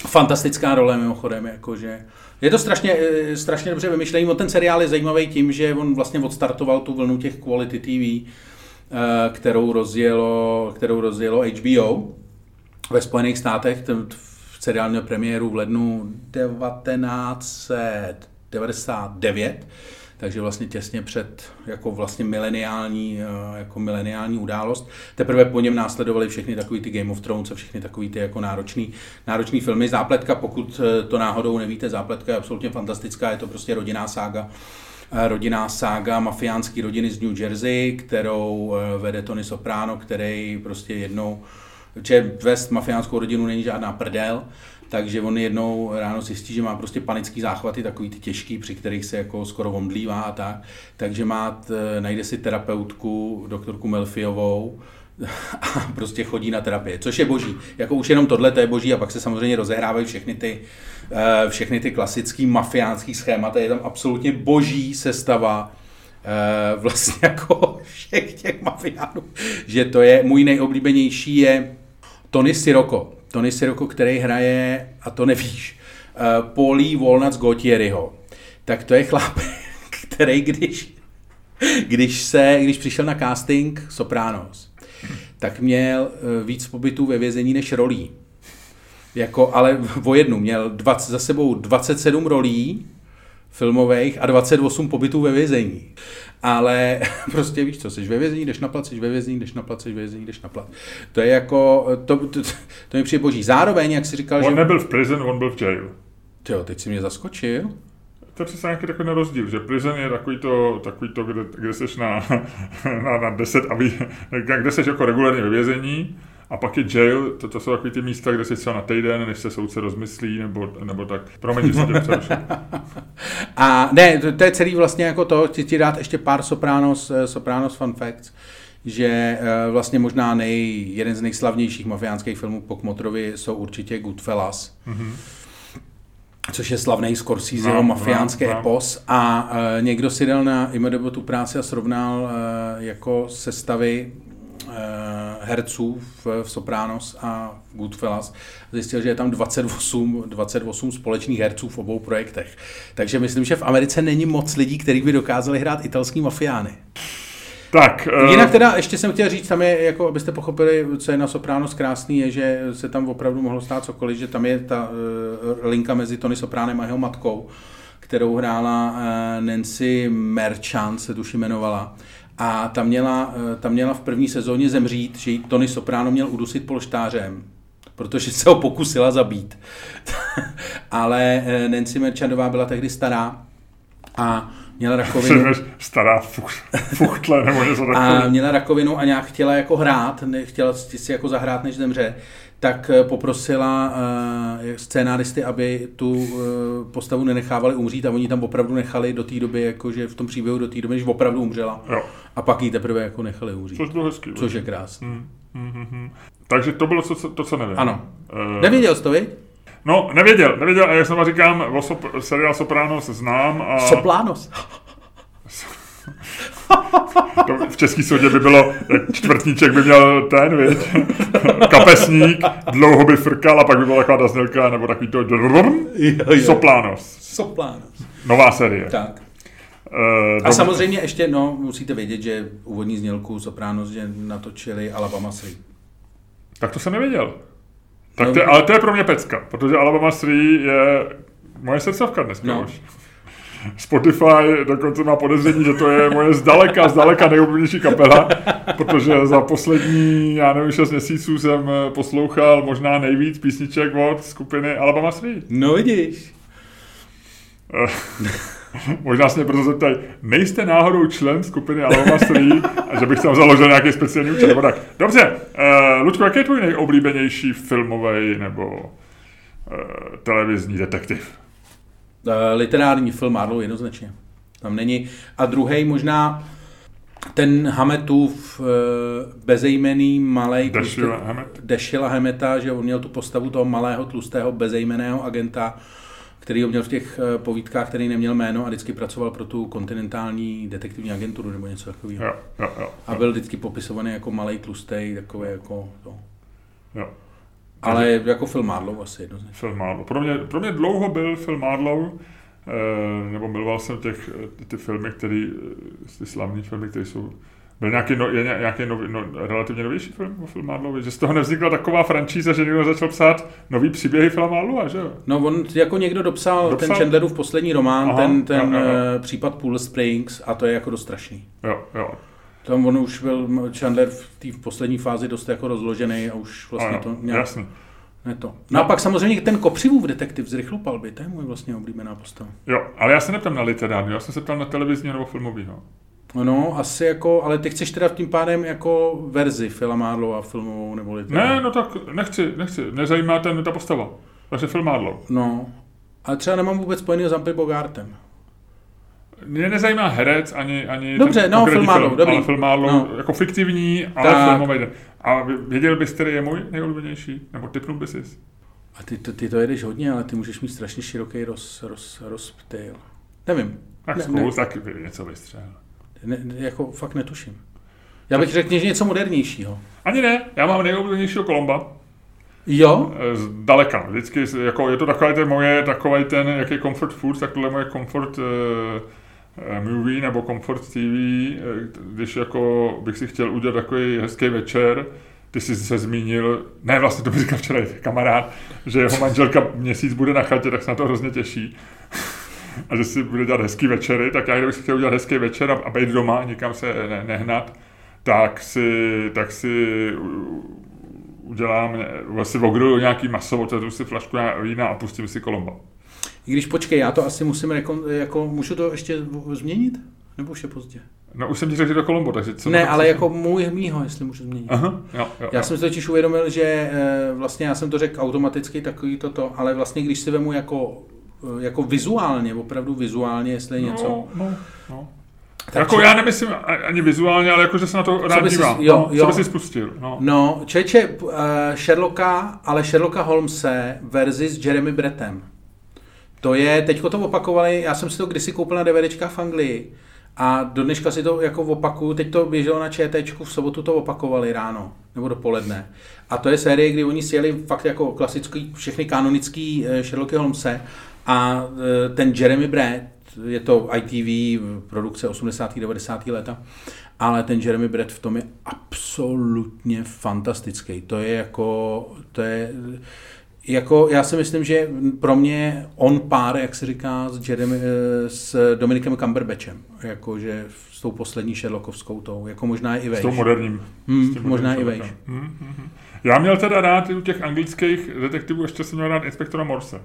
Fantastická role mimochodem, jakože je to strašně, eh, strašně dobře vymyšlený. On ten seriál je zajímavý tím, že on vlastně odstartoval tu vlnu těch quality TV, eh, kterou rozjelo, kterou rozjelo HBO ve Spojených státech. Ten v seriál měl premiéru v lednu 1999, takže vlastně těsně před jako vlastně mileniální, eh, jako mileniální událost. Teprve po něm následovaly všechny takový ty Game of Thrones a všechny takový ty jako náročný, náročný filmy. Zápletka, pokud eh, to náhodou nevíte, Zápletka je absolutně fantastická, je to prostě rodinná sága eh, rodinná sága mafiánské rodiny z New Jersey, kterou vede Tony Soprano, který prostě jednou, že vést mafiánskou rodinu není žádná prdel, takže on jednou ráno zjistí, že má prostě panický záchvaty, takový ty těžký, při kterých se jako skoro omdlívá a tak. Takže má, t, najde si terapeutku, doktorku Melfiovou, a prostě chodí na terapii, což je boží. Jako už jenom tohle to je boží a pak se samozřejmě rozehrávají všechny ty, eh, všechny ty klasický mafiánský schémata. Je tam absolutně boží sestava eh, vlastně jako všech těch mafiánů. Že to je, můj nejoblíbenější je Tony Sirocco. Tony Sirocco, který hraje, a to nevíš, uh, Paulí Walnuts Gautieriho. Tak to je chlap, který když, když, se, když přišel na casting Sopranos, tak měl uh, víc pobytů ve vězení než rolí. Jako, ale o jednu. Měl 20, za sebou 27 rolí filmových a 28 pobytů ve vězení. Ale prostě víš co, jsi ve vězení, jdeš na plat, jsi ve vězení, jdeš na plat, jsi ve vězení, jdeš na plat. To je jako, to, to, to, mi přijde boží. Zároveň, jak jsi říkal, On že... nebyl v prison, on byl v jail. Jo, teď si mě zaskočil. To je přesně nějaký takový rozdíl, že prison je takový to, takový to kde, kde jsi na, na, na 10 a vy, kde jsi jako regulárně ve vězení A pak je jail, to, to jsou takové ty místa, kde si třeba na týden, než se soudce rozmyslí, nebo, nebo tak. Promiň, že se tě přerušil. A ne, to, to, je celý vlastně jako to, chci ti dát ještě pár Sopranos, eh, Sopranos fun facts, že eh, vlastně možná nej, jeden z nejslavnějších mafiánských filmů po Kmotrovi jsou určitě Goodfellas. Mm-hmm což je slavný Scorseseho no, mafiánský no, no. epos a uh, někdo si dal na IMDb tu práci a srovnal uh, jako sestavy herců v, v Sopranos a v Goodfellas. Zjistil, že je tam 28, 28 společných herců v obou projektech. Takže myslím, že v Americe není moc lidí, kteří by dokázali hrát italský mafiány. Tak, uh... Jinak teda ještě jsem chtěl říct, tam je, jako abyste pochopili, co je na Sopranos krásný, je, že se tam opravdu mohlo stát cokoliv, že tam je ta uh, linka mezi Tony Sopránem a jeho matkou, kterou hrála uh, Nancy Merchant, se tuši jmenovala. A tam měla, uh, tam měla v první sezóně zemřít, že ji Tony Soprano měl udusit polštářem, protože se ho pokusila zabít. Ale Nancy Merchantová byla tehdy stará a měla rakovinu. Stará fuchtle nebo něco takového. A měla rakovinu a nějak chtěla jako hrát, chtěla si jako zahrát, než zemře, tak eh, poprosila uh, scénáristy, aby tu uh, postavu nenechávali umřít a oni tam opravdu nechali do té doby, jakože v tom příběhu do té doby, než opravdu umřela. Jo. A pak ji teprve jako nechali umřít. Což bylo hezký. Což je krásné. Hmm, hmm, hmm, hmm. Takže to bylo to, co, to, co nevím. Ano. Uh, Nevěděl jsi to, viď? No, nevěděl, nevěděl, a jak jsem říkám, o sop, seriál Sopranos znám. A... Sopranos. To v český soudě by bylo, jak čtvrtníček by měl ten, viď? kapesník, dlouho by frkal a pak by byla taková ta znělka, nebo takový to Soplanos. Soplanos. Nová série. Tak. Uh, a samozřejmě ještě, no, musíte vědět, že úvodní znělku Sopranos, že natočili Alabama Sri. Tak to jsem nevěděl. Tak to, ale to je pro mě pecka, protože Alabama 3 je moje srdcovka dneska no. už. Spotify dokonce má podezření, že to je moje zdaleka, zdaleka nejoblíbenější kapela, protože za poslední, já nevím, 6 měsíců jsem poslouchal možná nejvíc písniček od skupiny Alabama 3. No vidíš. Možná se mě proto zeptají, nejste náhodou člen skupiny Aloma 3 a že bych tam založil nějaký speciální účet, nebo tak. Dobře, uh, Ludku, jaký je tvůj nejoblíbenější filmový nebo uh, televizní detektiv? Uh, literární film Marlowe jednoznačně. Tam není. A druhý možná ten Hametův uh, bezejmený malý Dešila Hameta, že on měl tu postavu toho malého, tlustého, bezejmeného agenta, který ho měl v těch eh, povídkách, který neměl jméno a vždycky pracoval pro tu kontinentální detektivní agenturu nebo něco takového. Jo, jo, jo, a byl vždycky popisovaný jako malý tlustý, takový jako to. Jo. Ale Takže, jako film Marlow asi jednoznačně. Film Marlow. Pro mě, pro mě dlouho byl film Marlow, eh, nebo miloval jsem těch, eh, ty filmy, které, ty slavné filmy, které jsou byl nějaký, no, je nějaký no, no, relativně novější film o Phil Marlowe, že z toho nevznikla taková franšíza, že někdo začal psát nový příběhy Phila Marlowe, že jo? No on jako někdo dopsal, dopsal? ten Chandlerův poslední román, Aha, ten, ten jo, jo, jo. případ Pool Springs a to je jako dost strašný. Jo, jo. Tam on už byl Chandler v té poslední fázi dost jako rozložený a už vlastně ano, to nějak... Jasný. Ne to. No, no a pak samozřejmě ten Kopřivův detektiv z Rychlopalby, to je můj vlastně oblíbená postava. Jo, ale já se neptám na literární, já jsem se ptal na televizní nebo filmový. No, asi jako, ale ty chceš teda tím pádem jako verzi Filmádlo a filmovou nebo literární. Ne, no tak nechci, nechci, nezajímá ten, ta postava. Takže Filmádlo. No, ale třeba nemám vůbec spojený s Humphrey Bogartem. Mě nezajímá herec ani, ani Dobře, ten no, Filmádlo, dobrý. Ale Filmádlo, no. jako fiktivní, ale tak. filmový. A věděl bys, který je můj nejoblíbenější? Nebo typnul bys jsi? A ty to, ty to jedeš hodně, ale ty můžeš mít strašně široký roz, roz, rozptyl. Nevím. Tak ne, zkus, ne. tak něco vystřel. Ne, jako fakt netuším. Já bych řekl, že něco modernějšího. Ani ne, já mám nejoblíbenějšího Kolomba. Jo? Z daleka. Vždycky, jako, je to takové ten moje, takový ten, jak je comfort food, tak tohle moje comfort uh, movie nebo comfort TV, když jako bych si chtěl udělat takový hezký večer, ty jsi se zmínil, ne vlastně to mi říkal včera kamarád, že jeho manželka měsíc bude na chatě, tak se na to hrozně těší a že si bude dělat hezký večery, tak já kdybych si chtěl udělat hezký večer a, a být doma, nikam se ne, nehnat, tak si, tak si udělám, vlastně ogruju nějaký maso, otevřu si flašku vína a pustím si kolomba. I když počkej, já to asi musím, rekon, jako, můžu to ještě změnit? Nebo už je pozdě? No už jsem ti řekl, že to Colombo, takže co Ne, ale jako můj mýho, jestli můžu změnit. Aha, jo, jo, Já jo. jsem si totiž uvědomil, že eh, vlastně já jsem to řekl automaticky takový toto, ale vlastně když si vemu jako, eh, jako vizuálně, opravdu vizuálně, jestli je něco. No, no, no. tak jako já nemyslím ani vizuálně, ale jako, že se na to rád dívám. jo, no, jo. Co by si spustil? No. No, čeče, uh, Sherlocka, ale Sherlocka Holmese versus Jeremy Brettem. To je, teďko to opakovali, já jsem si to kdysi koupil na DVDčkách v Anglii a do dneška si to jako opakuju, teď to běželo na ČTčku, v sobotu to opakovali ráno, nebo dopoledne. A to je série, kdy oni sjeli fakt jako klasický, všechny kanonický eh, Sherlocky Holmese a eh, ten Jeremy Brett, je to ITV, produkce 80. 90. leta, ale ten Jeremy Brett v tom je absolutně fantastický. To je jako, to je, jako, já si myslím, že pro mě on pár, jak se říká, s, Jeremy, eh, s Dominikem Cumberbatchem, jakože s tou poslední Sherlockovskou tou, jako možná i S vejš. tou moderním. Hmm, s možná i vejš. Hmm, hmm, hmm. Já měl teda rád u těch anglických detektivů, ještě jsem měl rád inspektora Morse.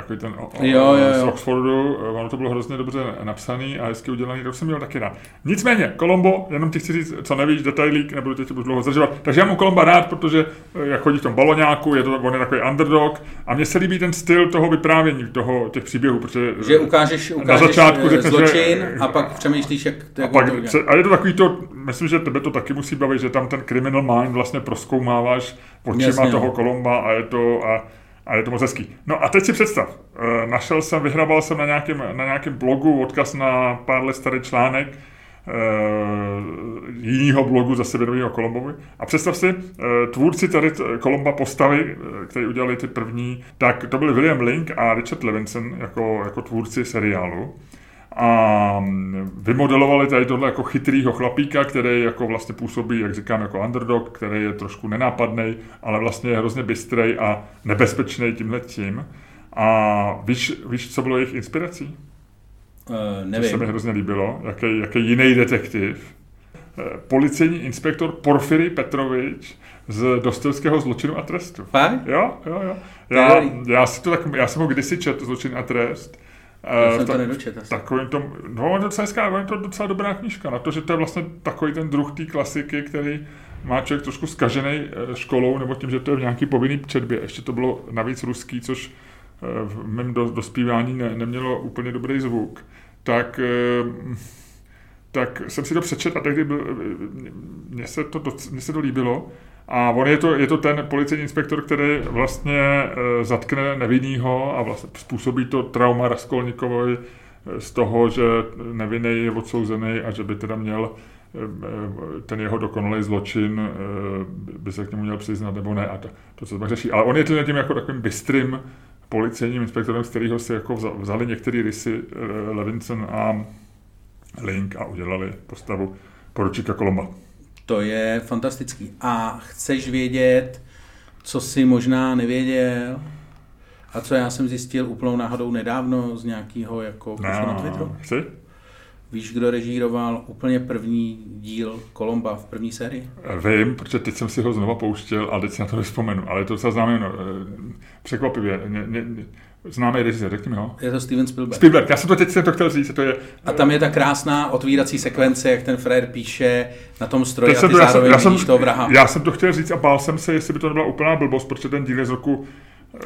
Takový ten o, o, Jo, jo, jo. z Oxfordu, ono to bylo hrozně dobře napsaný a hezky udělaný, to jsem měl taky rád. Nicméně, Colombo, jenom ti chci říct, co nevíš, detailík, nebudu tě už dlouho zdržovat. Takže já mám Colomba rád, protože eh, jak chodí v tom baloňáku, je to, on je takový underdog a mně se líbí ten styl toho vyprávění, toho, těch příběhů, protože Že ukážeš, ukážeš začátku eh, řekneš, zločin že- a pak přemýšlíš, jak, a, jak pak, to a je to takový to, myslím, že tebe to taky musí bavit, že tam ten criminal mind vlastně proskoumáváš očima no. toho Kolomba a je to, a, a je to moc hezký. No a teď si představ, eh, našel jsem, vyhrabal jsem na nějakém, na nějakém blogu odkaz na pár let starý článek, eh, jinýho blogu zase věnového Kolombovi. A představ si, eh, tvůrci tady Kolomba postavy, který udělali ty první, tak to byli William Link a Richard Levinson jako, jako tvůrci seriálu a vymodelovali tady tohle jako chytrýho chlapíka, který jako vlastně působí, jak říkám, jako underdog, který je trošku nenápadný, ale vlastně je hrozně bystrej a nebezpečný tímhle tím. A víš, víš, co bylo jejich inspirací? Uh, To se mi nevím. hrozně líbilo. Jaký, jaký jiný detektiv. Eh, Policejní inspektor Porfiry Petrovič z Dostojevského zločinu a trestu. Fakt? Jo, jo, jo. Já, já, si to tak, já jsem ho kdysi četl, zločin a trest. Já Eh, jsem v to nedočet asi. Takovým tom, no, docela, hezká, je to docela dobrá knížka, na to, že to je vlastně takový ten druh té klasiky, který má člověk trošku zkažený eh, školou, nebo tím, že to je v nějaký povinný četbě. Ještě to bylo navíc ruský, což eh, v mém do, dospívání ne, nemělo úplně dobrý zvuk. Tak, eh, tak jsem si to přečet a tehdy byl, eh, mně se to, mně se to líbilo. A on je to, je to ten policejní inspektor, který vlastně e, zatkne nevinnýho a vlastně způsobí to trauma Raskolnikovi e, z toho, že nevinný je odsouzený a že by teda měl e, e, ten jeho dokonalý zločin, by se k němu měl přiznat nebo ne a to, to se pak řeší. Ale on je tím, jako takovým bystrým policejním inspektorem, z kterého si jako vza- vzali některé rysy Levinson a Link a udělali postavu poručíka Kolomba. To je fantastický. A chceš vědět, co jsi možná nevěděl? A co já jsem zjistil úplnou náhodou nedávno z nějakého jako no. na Twitteru? chci? Víš, kdo režíroval úplně první díl Kolomba v první sérii? Vím, protože teď jsem si ho znova pouštěl a teď si na to nespomenu, ale je to docela známé, no, eh, překvapivě. Ne, ne, známý režisér, řekni mi ho. Je to Steven Spielberg. Spielberg, já jsem to teď jsem to chtěl říct, to je... A tam je ta krásná otvírací sekvence, jak ten Frér píše na tom stroji Teď a jsem ty to, já, jsem, zároveň já, jsem, vidíš toho vraha. já jsem to chtěl říct a bál jsem se, jestli by to nebyla úplná blbost, protože ten díl je z roku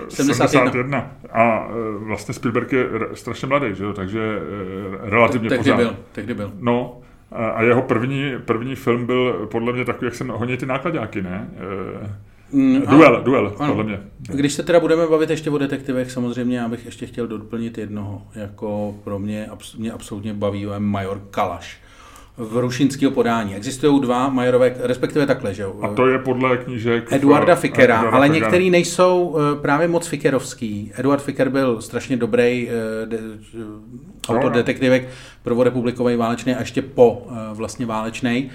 71. 71. A eh, vlastně Spielberg je strašně mladý, že jo? takže eh, relativně tehdy pořád. byl, tehdy byl. No, a jeho první, první film byl podle mě takový, jak se honí ty nákladáky, ne? Eh, Mm, Duel, duel, ano. podle mě. Když se teda budeme bavit ještě o detektivech, samozřejmě já bych ještě chtěl doplnit jednoho. Jako pro mě, mě absolutně baví je major Kalaš v rušinského podání. Existují dva majorové, respektive takhle, že jo? A to je podle knížek... Eduarda eh, Fikera, Eduarda ale některý nejsou eh, právě moc Fikerovský. Eduard Fiker byl strašně dobrý eh, de, autor no. detektivek prvorepublikový válečný a ještě po vlastně válečný.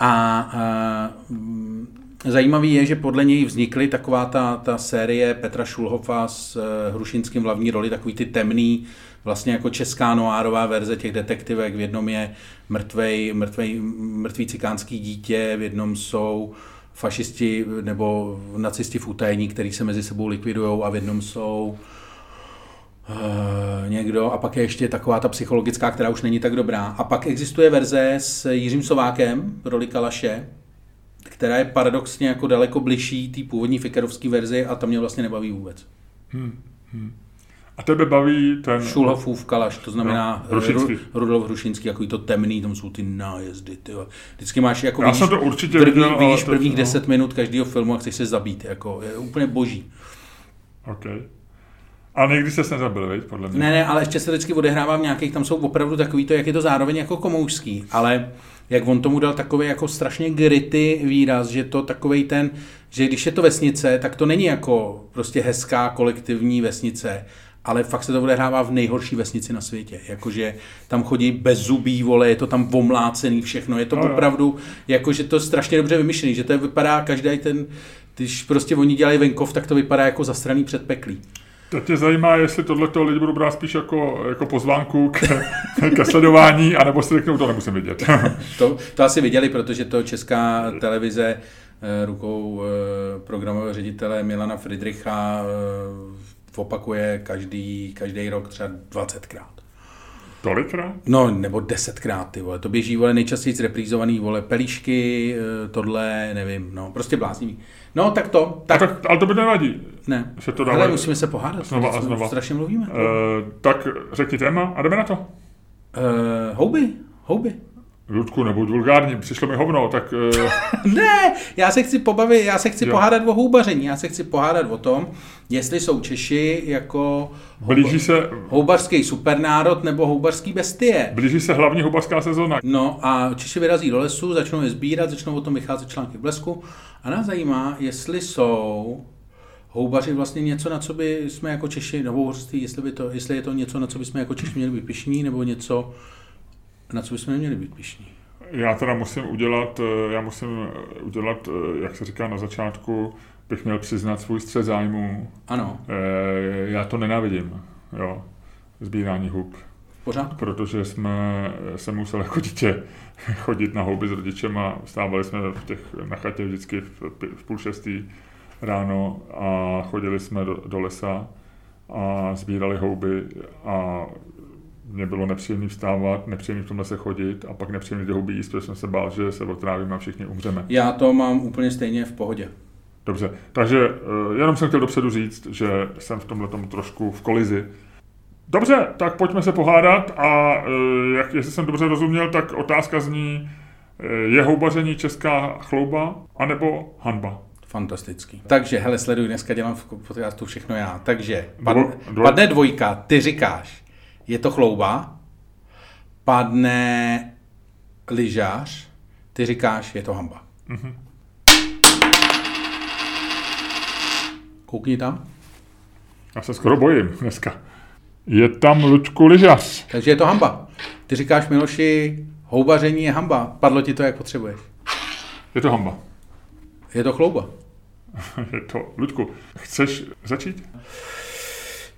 A mm, zajímavý je, že podle něj vznikly taková ta, ta série Petra Šulhofa s Hrušinským v hlavní roli, takový ty temný, vlastně jako česká noárová verze těch detektivek. V jednom je mrtvej, mrtvej, mrtvý cikánský dítě, v jednom jsou fašisti nebo nacisti v utajení, který se mezi sebou likvidují a v jednom jsou Uh, někdo a pak je ještě taková ta psychologická, která už není tak dobrá. A pak existuje verze s Jiřím Sovákem, roli Kalaše, která je paradoxně jako daleko bližší té původní Fikerovské verzi a ta mě vlastně nebaví vůbec. Hmm. Hmm. A tebe baví ten... Šulhofův kalaš, to znamená no, Hrušinský. Rudolf Hrušinský, jako to temný, tam jsou ty nájezdy. Ty. Vždycky máš jako Já vidíš, jsem to určitě první, viděl, vidíš prvních to, 10 no. minut každého filmu a chceš se zabít. Jako, je úplně boží. OK. A někdy se nezabil, veď, podle mě. Ne, ne, ale ještě se vždycky odehrává v nějakých, tam jsou opravdu takový to, jak je to zároveň jako komoušský, ale jak on tomu dal takový jako strašně gritty výraz, že to takový ten, že když je to vesnice, tak to není jako prostě hezká kolektivní vesnice, ale fakt se to odehrává v nejhorší vesnici na světě. Jakože tam chodí bez zubí, vole, je to tam omlácený všechno. Je to no, opravdu, jakože to strašně dobře vymyšlený, že to vypadá každý ten, když prostě oni dělají venkov, tak to vypadá jako zastraný předpeklí. To tě zajímá, jestli tohleto lidi budou brát spíš jako, jako pozvánku k, ke sledování, anebo si řeknou, to nemusím vidět. to, to asi viděli, protože to česká televize eh, rukou eh, programového ředitele Milana Friedricha eh, opakuje každý, každý rok třeba 20krát. Tolikrát? No, nebo desetkrát, ty vole. To běží, vole, nejčastěji reprízovaný, vole, pelíšky, tohle, nevím, no, prostě bláznivý. No, tak to. Tak... tak ale to by nevadí. Ne. Se to dále... Ale musíme se pohádat. Znova a znova. Strašně mluvíme. Uh, tak řekni téma a jdeme na to. Uh, houby. Houby. Ludku, nebuď vulgární, přišlo mi hovno, tak... Uh... ne, já se chci pobavit, já se chci jo. pohádat o houbaření, já se chci pohádat o tom, jestli jsou Češi jako Blíží se... houbařský supernárod nebo houbařský bestie. Blíží se hlavní houbařská sezóna. No a Češi vyrazí do lesu, začnou je sbírat, začnou o tom vycházet články v blesku a nás zajímá, jestli jsou houbaři vlastně něco, na co by jsme jako Češi, nebo jestli, by to, jestli je to něco, na co by jsme jako Češi měli být pišní, nebo něco, na co bychom neměli být pišní. Já teda musím udělat, eh, já musím eh, udělat, eh, jak se říká na začátku, bych měl přiznat svůj střed zájmu. Ano. Já to nenávidím, jo, sbírání hub. Pořád. Protože jsme, jsem musel jako dítě chodit na houby s rodičem a stávali jsme v těch, na chatě vždycky v, v půl šestý ráno a chodili jsme do, do lesa a sbírali houby a mě bylo nepříjemné vstávat, nepříjemné v tomhle se chodit a pak nepříjemné ty houby jíst, protože jsem se bál, že se otrávíme a všichni umřeme. Já to mám úplně stejně v pohodě. Dobře, takže uh, jenom jsem chtěl dopředu říct, že jsem v tomhle trošku v kolizi. Dobře, tak pojďme se pohádat a uh, jak, jestli jsem dobře rozuměl, tak otázka zní, uh, je houbaření česká chlouba anebo hanba? Fantastický. Takže, hele, sleduj, dneska dělám v podcastu všechno já. Takže, padne, padne dvojka, ty říkáš, je to chlouba, padne lyžař, ty říkáš, je to hamba. Mm-hmm. Koukni tam. Já se skoro bojím dneska. Je tam Luďku lyžař. Takže je to hamba. Ty říkáš Miloši, houbaření je hamba. Padlo ti to, jak potřebuješ. Je to hamba. Je to chlouba. je to, Luďku, chceš začít?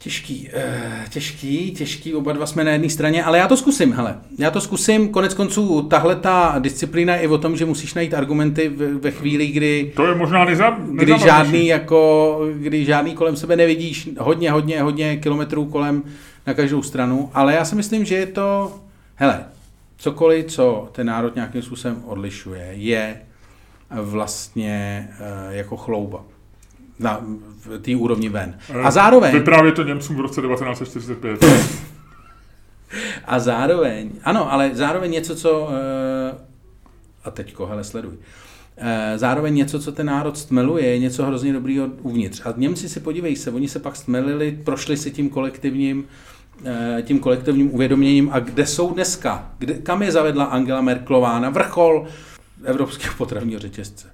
Těžký, uh, těžký, těžký, oba dva jsme na jedné straně, ale já to zkusím, hele. Já to zkusím, konec konců, tahle ta disciplína je o tom, že musíš najít argumenty ve, ve chvíli, kdy... To je možná neza, kdy žádný, jako, kdy žádný kolem sebe nevidíš, hodně, hodně, hodně kilometrů kolem na každou stranu, ale já si myslím, že je to, hele, cokoliv, co ten národ nějakým způsobem odlišuje, je vlastně uh, jako chlouba na té úrovni ven. A eh, zároveň... Vyprávět to Němcům v roce 1945. a zároveň, ano, ale zároveň něco, co... Eh, a teďko, hele, sleduj. Eh, zároveň něco, co ten národ stmeluje, je něco hrozně dobrýho uvnitř. A Němci si podívej se, oni se pak stmelili, prošli si tím kolektivním tím kolektivním uvědoměním a kde jsou dneska, kde, kam je zavedla Angela Merklová na vrchol evropského potravního řetězce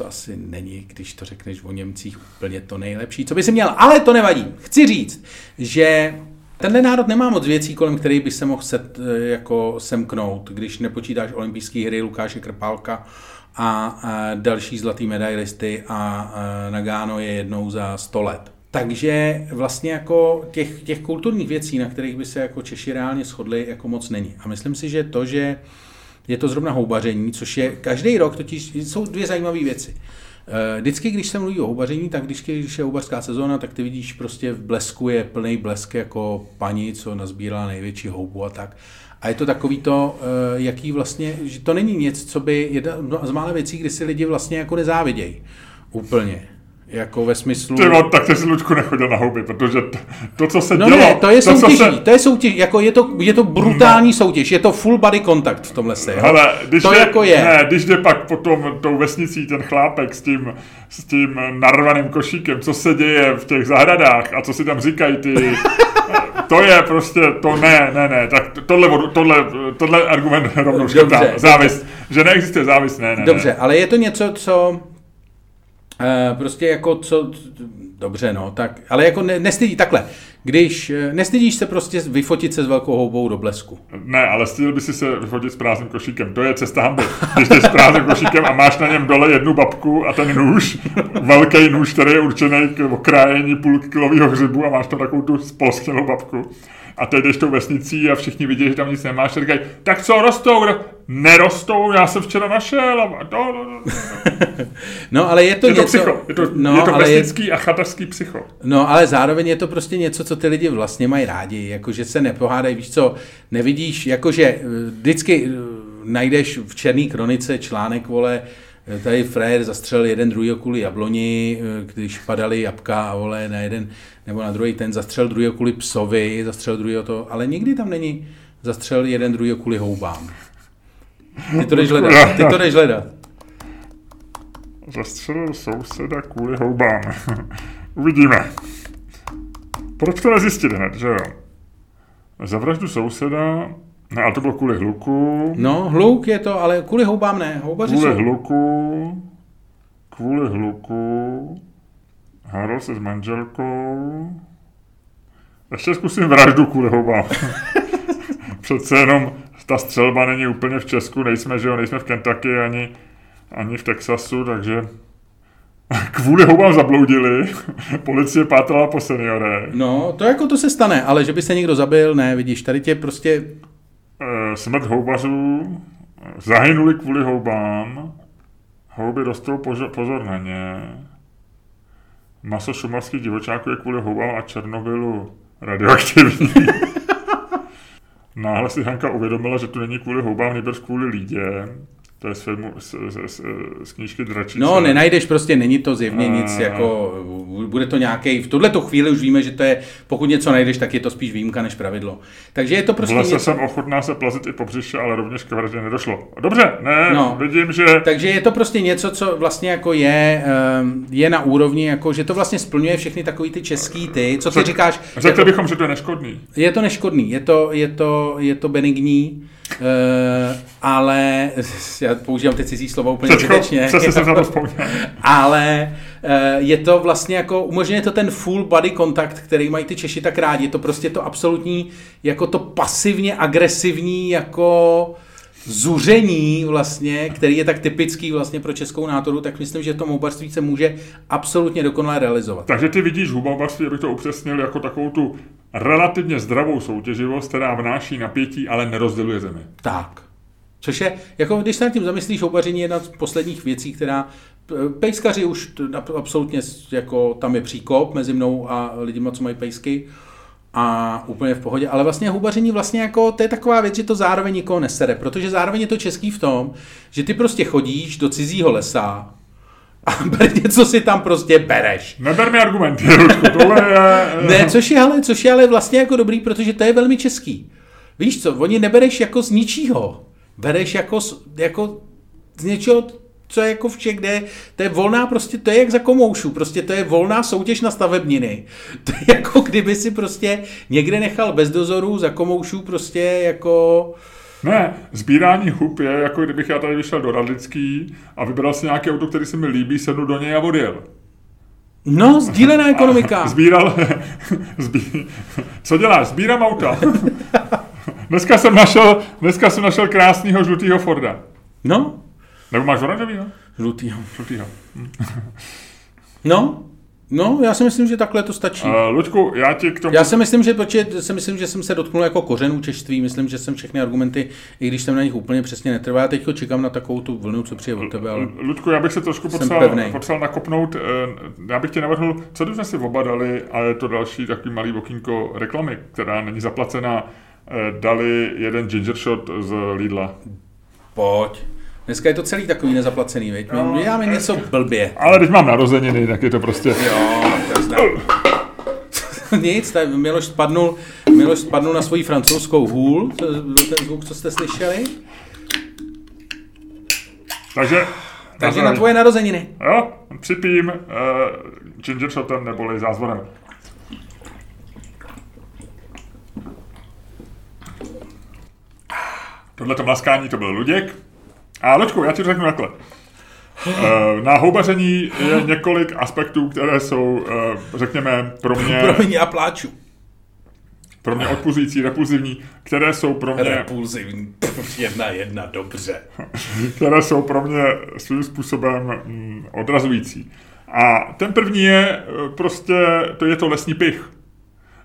to asi není, když to řekneš o Němcích, úplně to nejlepší, co by si měl. Ale to nevadí. Chci říct, že tenhle národ nemá moc věcí, kolem kterých by se mohl set, eh, jako semknout, když nepočítáš olympijské hry Lukáše Krpálka a, a další zlatý medailisty a, a Nagano je jednou za 100 let. Takže vlastně jako těch, těch kulturních věcí, na kterých by se jako Češi reálně shodli, jako moc není. A myslím si, že to, že je to zrovna houbaření, což je každý rok, totiž jsou dvě zajímavé věci. Eh, vždycky, když se mluví o houbaření, tak když, když je houbařská sezóna, tak ty vidíš prostě v blesku je plný blesk jako paní, co nazbírala největší houbu a tak. A je to takový to, eh, jaký vlastně, že to není něco, co by, jedna z mála věcí, kdy si lidi vlastně jako nezávidějí. Úplně. Jako ve smyslu... Ty tak ty si Lučku nechodil na houby, protože to, to co se no dělo... ne, to je to, soutěží, se... to je soutěž, jako je to, je to brutální no. soutěž, je to full body contact v tomhle se, Hele, když to je, jako je. Ne, když jde pak potom tou vesnicí ten chlápek s tím, s tím narvaným košíkem, co se děje v těch zahradách a co si tam říkají ty... to je prostě, to ne, ne, ne, tak tohle, tohle, tohle argument rovnou škrtám. Závist, že neexistuje závist, ne, ne. Dobře, ne. ale je to něco, co prostě jako co, dobře no, tak, ale jako ne, nestydí, takhle, když eh, nestydíš se prostě vyfotit se s velkou houbou do blesku. Ne, ale styl by si se vyfotit s prázdným košíkem, to je cesta hamby. Když jsi s prázdným košíkem a máš na něm dole jednu babku a ten nůž, velký nůž, který je určený k okrájení půlkilového hřibu a máš tam takovou tu spolsknělou babku a teď jdeš tou vesnicí a všichni vidí, že tam nic nemáš, a říkají, tak co rostou? Nerostou, já jsem včera našel. A... No, no, no, no, ale je to je něco... To psycho. Je to, no, je to vesnický je... a chatařský psycho. No, ale zároveň je to prostě něco, co ty lidi vlastně mají rádi, jakože se nepohádají, víš co, nevidíš, jakože eh, vždycky eh, najdeš v Černý kronice článek, vole, eh, tady frajer zastřelil jeden druhý kvůli jabloni, když padaly jabka a vole na jeden nebo na druhý ten zastřel druhý kvůli psovi, zastřel druhý to, ale nikdy tam není zastřel jeden druhý kvůli houbám. Ty to jdeš hledat, ty to jdeš hledat. Zastřelil souseda kvůli houbám. Uvidíme. Proč to nezjistit hned, že jo? Za vraždu souseda, ne, ale to bylo kvůli hluku. No, hluk je to, ale kvůli houbám ne. Houbaři kvůli jsou... hluku, kvůli hluku, Hádal se s manželkou. Ještě zkusím vraždu kvůli houbám. Přece jenom ta střelba není úplně v Česku, nejsme, že jo, nejsme v Kentucky ani, ani v Texasu, takže kvůli houbám zabloudili. Policie pátrala po seniore. No, to jako to se stane, ale že by se někdo zabil, ne, vidíš, tady tě prostě... E, smrt houbařů, zahynuli kvůli houbám, houby rostou pozor, pozor na ně. Maso šumavských divočáků je kvůli houbám a Černobylu radioaktivní. Náhle si Hanka uvědomila, že to není kvůli houbám, nejbrž kvůli lídě. To je z, filmu, z, z, z, z knížky Dračice. No, nenajdeš prostě, není to zjevně nic, jako, bude to nějaký, v tuhle chvíli už víme, že to je, pokud něco najdeš, tak je to spíš výjimka než pravidlo. Takže je to prostě V lese něco... jsem ochotná se plazit i po břiše, ale rovněž k vraždě nedošlo. Dobře, ne, no, vidím, že... Takže je to prostě něco, co vlastně jako je, ehm, je na úrovni, jako, že to vlastně splňuje všechny takový ty český ty, co ty Řek, říkáš. Řekli jako, bychom, že to je neškodný. Je to neškodný, je to, je to, je to benigní, ale já používám ty cizí slova úplně zbytečně. Ale uh, je to vlastně jako, umožňuje to ten full body kontakt, který mají ty Češi tak rádi. Je to prostě to absolutní, jako to pasivně agresivní, jako zuření vlastně, který je tak typický vlastně pro českou nátoru, tak myslím, že to houbařství se může absolutně dokonale realizovat. Takže ty vidíš houbařství, abych to upřesnil, jako takovou tu relativně zdravou soutěživost, která vnáší napětí, ale nerozděluje zemi. Tak. Což je, jako když se nad tím zamyslíš, houbaření je jedna z posledních věcí, která Pejskaři už absolutně, jako tam je příkop mezi mnou a lidmi, co mají pejsky a úplně v pohodě, ale vlastně hubaření vlastně jako, to je taková věc, že to zároveň nikoho nesere, protože zároveň je to český v tom, že ty prostě chodíš do cizího lesa, a něco si tam prostě bereš. Neber mi argumenty, tohle je... ne, což je, ale, což je ale vlastně jako dobrý, protože to je velmi český. Víš co, oni nebereš jako z ničího. Bereš jako, jako z něčeho, co je jako vše, kde to je volná prostě, to je jak za komoušu, prostě to je volná soutěž na stavebniny. To je jako kdyby si prostě někde nechal bez dozoru za komoušu prostě jako... Ne, sbírání hub je jako kdybych já tady vyšel do Radlický a vybral si nějaké auto, který se mi líbí, sednu do něj a odjel. No, sdílená ekonomika. Sbíral, zbí, co děláš? Sbírám auta. Dneska jsem našel, dneska jsem našel krásného žlutého Forda. No, nebo máš oranžový, no? Žlutýho. Žlutýho. no, No, já si myslím, že takhle to stačí. Uh, Luďku, já ti k tomu... Já si myslím, že, protože si myslím, že jsem se dotknul jako kořenů češtví, myslím, že jsem všechny argumenty, i když jsem na nich úplně přesně netrval, já teď čekám na takovou tu vlnu, co přijde od tebe, ale... Luďku, já bych se trošku potřeboval, potřeboval nakopnout, eh, já bych tě navrhl, co jsme si oba dali, a je to další takový malý okýnko reklamy, která není zaplacená, eh, dali jeden ginger shot z Lidla. Pojď. Dneska je to celý takový nezaplacený, veď? No, My děláme něco blbě. Ale když mám narozeniny, tak je to prostě... Jo, to Nic, tak Miloš spadnul, Miloš spadnul na svoji francouzskou hůl, to byl ten zvuk, co jste slyšeli. Takže... Takže na tvoje narozeniny. Jo, připím uh, ginger shotem neboli zázvonem. Tohle to mlaskání to byl Luděk. A Loďku, já ti řeknu takhle. Eh, na houbaření je několik aspektů, které jsou, eh, řekněme, pro mě... Pro mě a pláču. Pro mě odpuzující, repulzivní, které jsou pro mě... Repulzivní, jedna jedna, dobře. které jsou pro mě svým způsobem mm, odrazující. A ten první je eh, prostě, to je to lesní pich.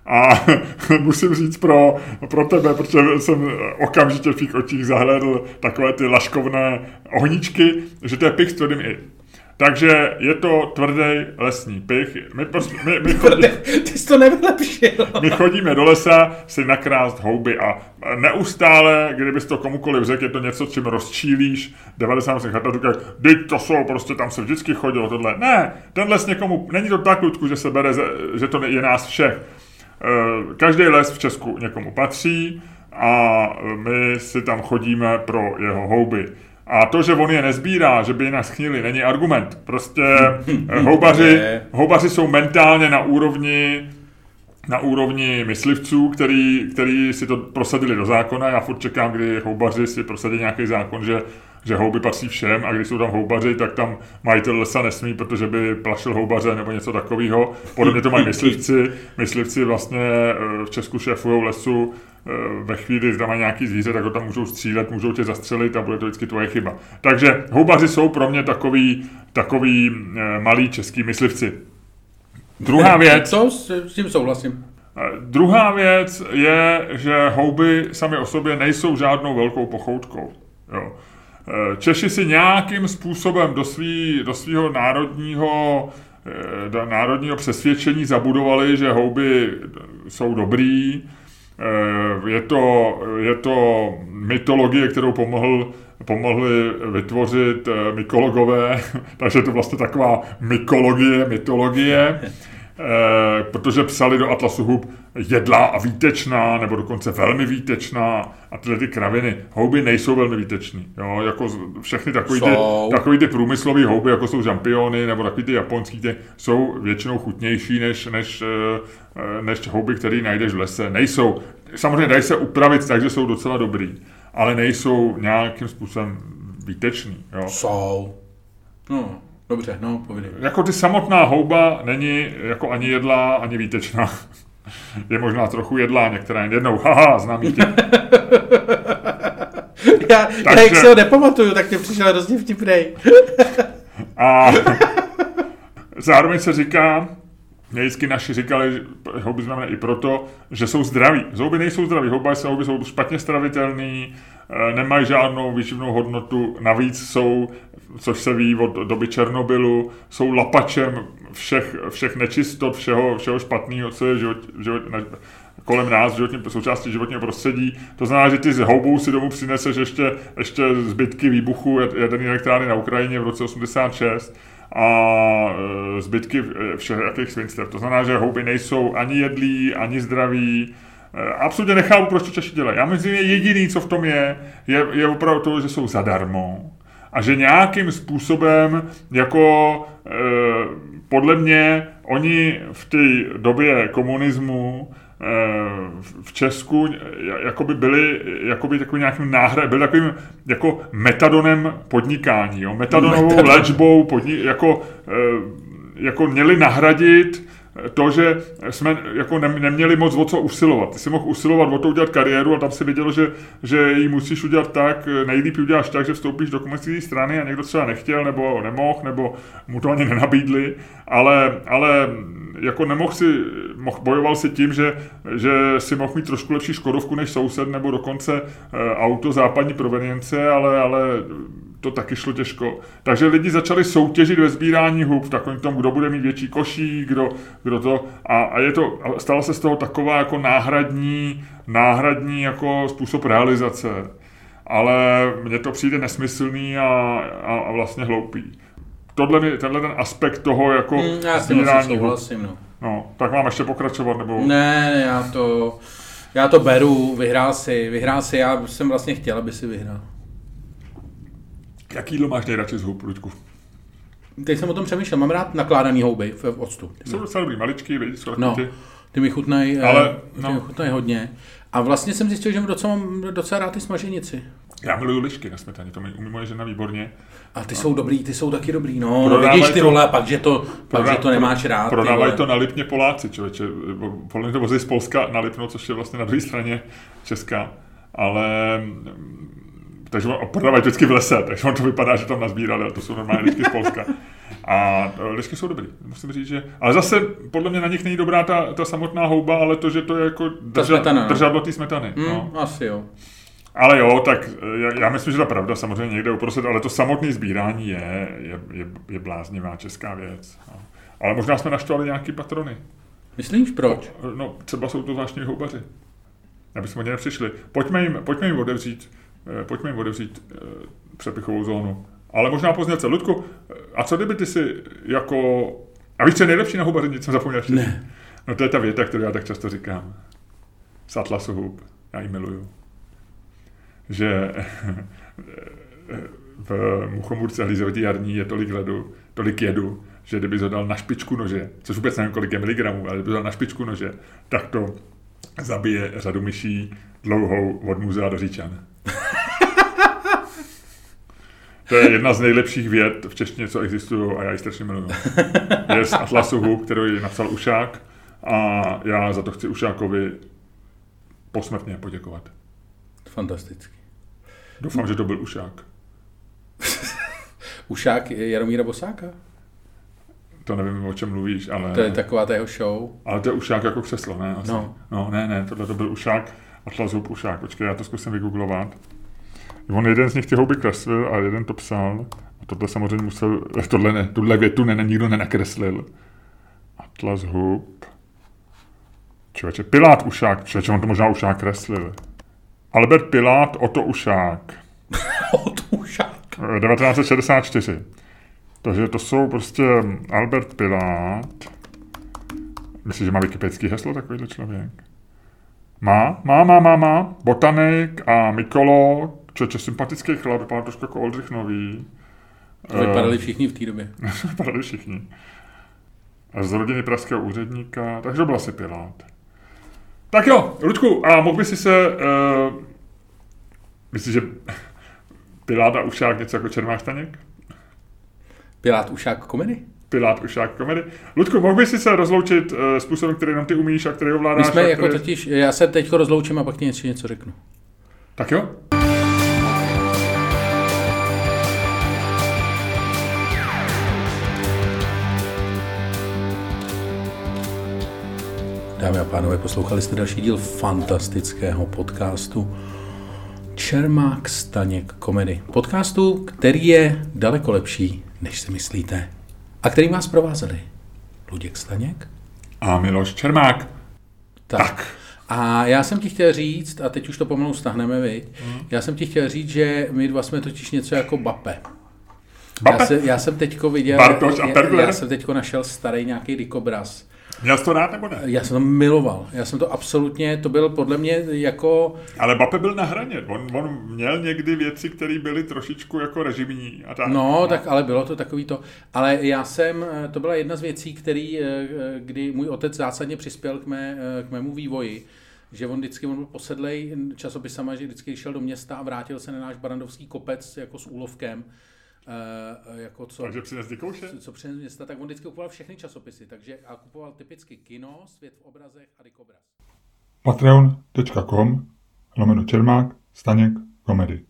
A musím říct pro, pro tebe, protože jsem okamžitě v těch očích zahledl takové ty laškovné ohničky, že to je pich s tvrdým i. Takže je to tvrdý lesní pich. My, prostě, my, my chodí, Ty jsi to nevylepšil. My chodíme do lesa si nakrást houby a neustále, kdybys to komukoliv řekl, je to něco, čím rozčílíš 90% chatů, říkají, teď to jsou, prostě tam se vždycky chodilo tohle. Ne, ten les někomu, není to tak, Ludku, že se bere, že to je nás všech. Eh, každý les v Česku někomu patří a my si tam chodíme pro jeho houby. A to, že on je nezbírá, že by je naschnili, není argument. Prostě eh, houbaři, houbaři jsou mentálně na úrovni na úrovni myslivců, který, který si to prosadili do zákona. Já furt čekám, kdy houbaři si prosadí nějaký zákon, že že houby patří všem a když jsou tam houbaři, tak tam majitel lesa nesmí, protože by plašil houbaře nebo něco takového. Podobně to mají myslivci. Myslivci vlastně eh, v Česku šéfují lesu eh, ve chvíli, kdy tam mají nějaký zvíře, tak ho tam můžou střílet, můžou tě zastřelit a bude to vždycky tvoje chyba. Takže houbaři jsou pro mě takový, takový eh, malí český myslivci. Druhá věc... Co? S tím souhlasím. Druhá věc je, že houby sami o sobě nejsou žádnou velkou pochoutkou. Jo. Eh, Češi si nějakým způsobem do, svý, do svého národního, eh, do národního přesvědčení zabudovali, že houby jsou dobrý. Eh, je to, je to mytologie, kterou pomohl, pomohli vytvořit mykologové, takže je to vlastně taková mykologie, mytologie. Eh, protože psali do Atlasu hub jedlá a výtečná, nebo dokonce velmi výtečná a tyhle ty kraviny. Houby nejsou velmi výtečný. Jo? Jako všechny takový ty, takový ty průmyslové houby, jako jsou žampiony, nebo takový ty japonský, ty jsou většinou chutnější než, než, eh, než houby, které najdeš v lese. Nejsou. Samozřejmě dají se upravit tak, že jsou docela dobrý, ale nejsou nějakým způsobem výteční. Jo? Jsou. No. Dobře, no, povídej. Jako ty samotná houba není jako ani jedlá, ani výtečná. Je možná trochu jedlá, některá jen jednou. Haha, znám tě. já, Takže... já, jak se ho nepamatuju, tak tě přišel hrozně vtipnej. a zároveň se říká, vždycky naši říkali, houby znamená i proto, že jsou zdraví. Houby nejsou zdraví, houby jsou, houby jsou špatně stravitelný, eh, nemají žádnou výživnou hodnotu, navíc jsou což se ví od doby Černobylu, jsou lapačem všech, všech nečistot, všeho, všeho špatného, co je život, život, kolem nás, životní, součástí životního prostředí. To znamená, že ty z houbou si domů přineseš ještě, ještě zbytky výbuchu jaderné elektrárny na Ukrajině v roce 86 a e, zbytky e, všech jakých svinstev. To znamená, že houby nejsou ani jedlí, ani zdraví, e, Absolutně nechápu, proč to Češi dělají. Já myslím, že jediný, co v tom je, je, je opravdu to, že jsou zadarmo a že nějakým způsobem jako e, podle mě oni v té době komunismu v Česku jakoby byli jakoby takový nějakým náhrad, byli takovým jako metadonem podnikání, jo? metadonovou Metadon. léčbou podni, jako, e, jako měli nahradit to, že jsme jako ne, neměli moc o co usilovat. Ty si mohl usilovat o to udělat kariéru a tam si vědělo, že, že ji musíš udělat tak, nejlíp uděláš tak, že vstoupíš do komunistické strany a někdo třeba nechtěl nebo nemohl, nebo mu to ani nenabídli, ale, ale jako nemohl si, mohl, bojoval si tím, že, že si mohl mít trošku lepší Škodovku než soused, nebo dokonce e, auto západní provenience, ale, ale to taky šlo těžko. Takže lidi začali soutěžit ve sbírání hub, v takovém tom, kdo bude mít větší koší, kdo, kdo to. A, a je to, stalo se z toho taková jako náhradní, náhradní jako způsob realizace. Ale mně to přijde nesmyslný a, a, a vlastně hloupý. Tohle, tenhle ten aspekt toho jako mm, já sbírání souhlasím, no. no. tak mám ještě pokračovat, nebo... Ne, já to, já to beru, vyhrál si, vyhrál si, já jsem vlastně chtěl, aby si vyhrál. Jaký jídlo máš nejradši z hub, Luďku? Teď jsem o tom přemýšlel, mám rád nakládaný houby v octu. Ty jsou docela dobrý, maličký, vidíš, jsou no, ty mi chutnají, Ale, no. mi chutnají hodně. A vlastně jsem zjistil, že docela, mám docela rád ty smaženici. Já miluju lišky na smetaně, to mi umí moje žena výborně. A ty no. jsou dobrý, ty jsou taky dobrý, no. no vidíš ty vole, pak, že to, pak, že to nemáš rád. Prodávají to na Lipně Poláci, člověče. Podle to vozí z Polska na Lipno, což je vlastně na druhé straně Česká. Ale takže on prodávají vždycky v lese, takže on to vypadá, že tam nazbírali, ale to jsou normálně lišky z Polska. A e, lišky jsou dobrý, musím říct, že... Ale zase podle mě na nich není dobrá ta, ta samotná houba, ale to, že to je jako drža, smetana, no. držadlo té smetany. Mm, no. Asi jo. Ale jo, tak e, já, já myslím, že ta pravda samozřejmě někde uprostřed, ale to samotné sbírání je, je, je, je bláznivá česká věc. No. Ale možná jsme naštvali nějaký patrony. Myslíš proč? No, no třeba jsou to zvláštní houbaři. Aby jsme o ně nepřišli. Pojďme jim, pojďme jim otevřít Eh, pojďme jim otevřít eh, přepichovou zónu. Ale možná pozněce. Ludku, a co kdyby ty si jako... A víš, co je nejlepší na hubaři, nic jsem zapomněl Ne. No to je ta věta, kterou já tak často říkám. Z Atlasu hub. Já ji miluju. Že v Muchomurce Hlízovatý jarní je tolik ledu, tolik jedu, že kdyby to dal na špičku nože, což vůbec nevím, kolik je miligramů, ale kdyby dal na špičku nože, tak to zabije řadu myší dlouhou od muzea do Říčan. To je jedna z nejlepších věd v češtině, co existují a já ji strašně miluju. Je z Atlasu Hub, kterou ji napsal Ušák a já za to chci Ušákovi posmrtně poděkovat. Fantasticky. Doufám, že to byl Ušák. Ušák Jaromíra Bosáka? To nevím, o čem mluvíš, ale... To je taková ta jeho show. Ale to je Ušák jako křeslo, ne? Asi. No. no. ne, ne, tohle to byl Ušák, Atlas Hub Ušák. Počkej, já to zkusím vygooglovat. On jeden z nich ty houby kreslil a jeden to psal. A tohle samozřejmě musel, tohle, ne, tuhle větu ne, nikdo nenakreslil. Atlas hub. Člověče, Pilát Ušák, člověče, on to možná Ušák kreslil. Albert Pilát, Oto Ušák. Oto Ušák. 1964. Takže to jsou prostě Albert Pilát. Myslíš, že má wikipedický heslo takovýhle člověk? Má, má, má, má, má. Botanik a mykolog Čeče sympatický chlap, vypadá trošku jako Oldřich Nový. To vypadali všichni v té době. vypadali všichni. A z rodiny pražského úředníka, takže to byl asi Pilát. Tak jo, Ludku, a mohl by si se... Uh, myslíš, že Pilát a Ušák něco jako Čermák Staněk? Pilát Ušák komedy? Pilát Ušák komedy. Ludku, mohl bys si se rozloučit uh, způsobem, který jenom ty umíš a který ovládáš? My jsme jako který... totiž, já se teď rozloučím a pak ti něco, něco řeknu. Tak jo. Dámy a pánové, poslouchali jste další díl fantastického podcastu Čermák Staněk komedy. Podcastu, který je daleko lepší, než si myslíte. A který vás provázeli Luděk Staněk a Miloš Čermák. Tak. tak. A já jsem ti chtěl říct, a teď už to pomalu stahneme, vy. Hmm. Já jsem ti chtěl říct, že my dva jsme totiž něco jako Bape. Bape? Já, se, já jsem teďko viděl, Bartoš a já, já jsem teďko našel starý nějaký dikobraz Měl jsi to rád nebo ne? Já jsem to miloval. Já jsem to absolutně, to byl podle mě jako... Ale Bape byl na hraně. On, on měl někdy věci, které byly trošičku jako režimní. A tak. No, tak ale bylo to takový to. Ale já jsem, to byla jedna z věcí, který, eh, kdy můj otec zásadně přispěl k, mé, eh, k mému vývoji že on vždycky on byl posedlej časopisama, že vždycky šel do města a vrátil se na náš barandovský kopec jako s úlovkem jako co, takže přines Dikouše? Co, co přines města, tak on vždycky kupoval všechny časopisy, takže a kupoval typicky kino, svět v obrazech a dikobraz. Patreon.com lomeno Čermák, Staněk, komedy.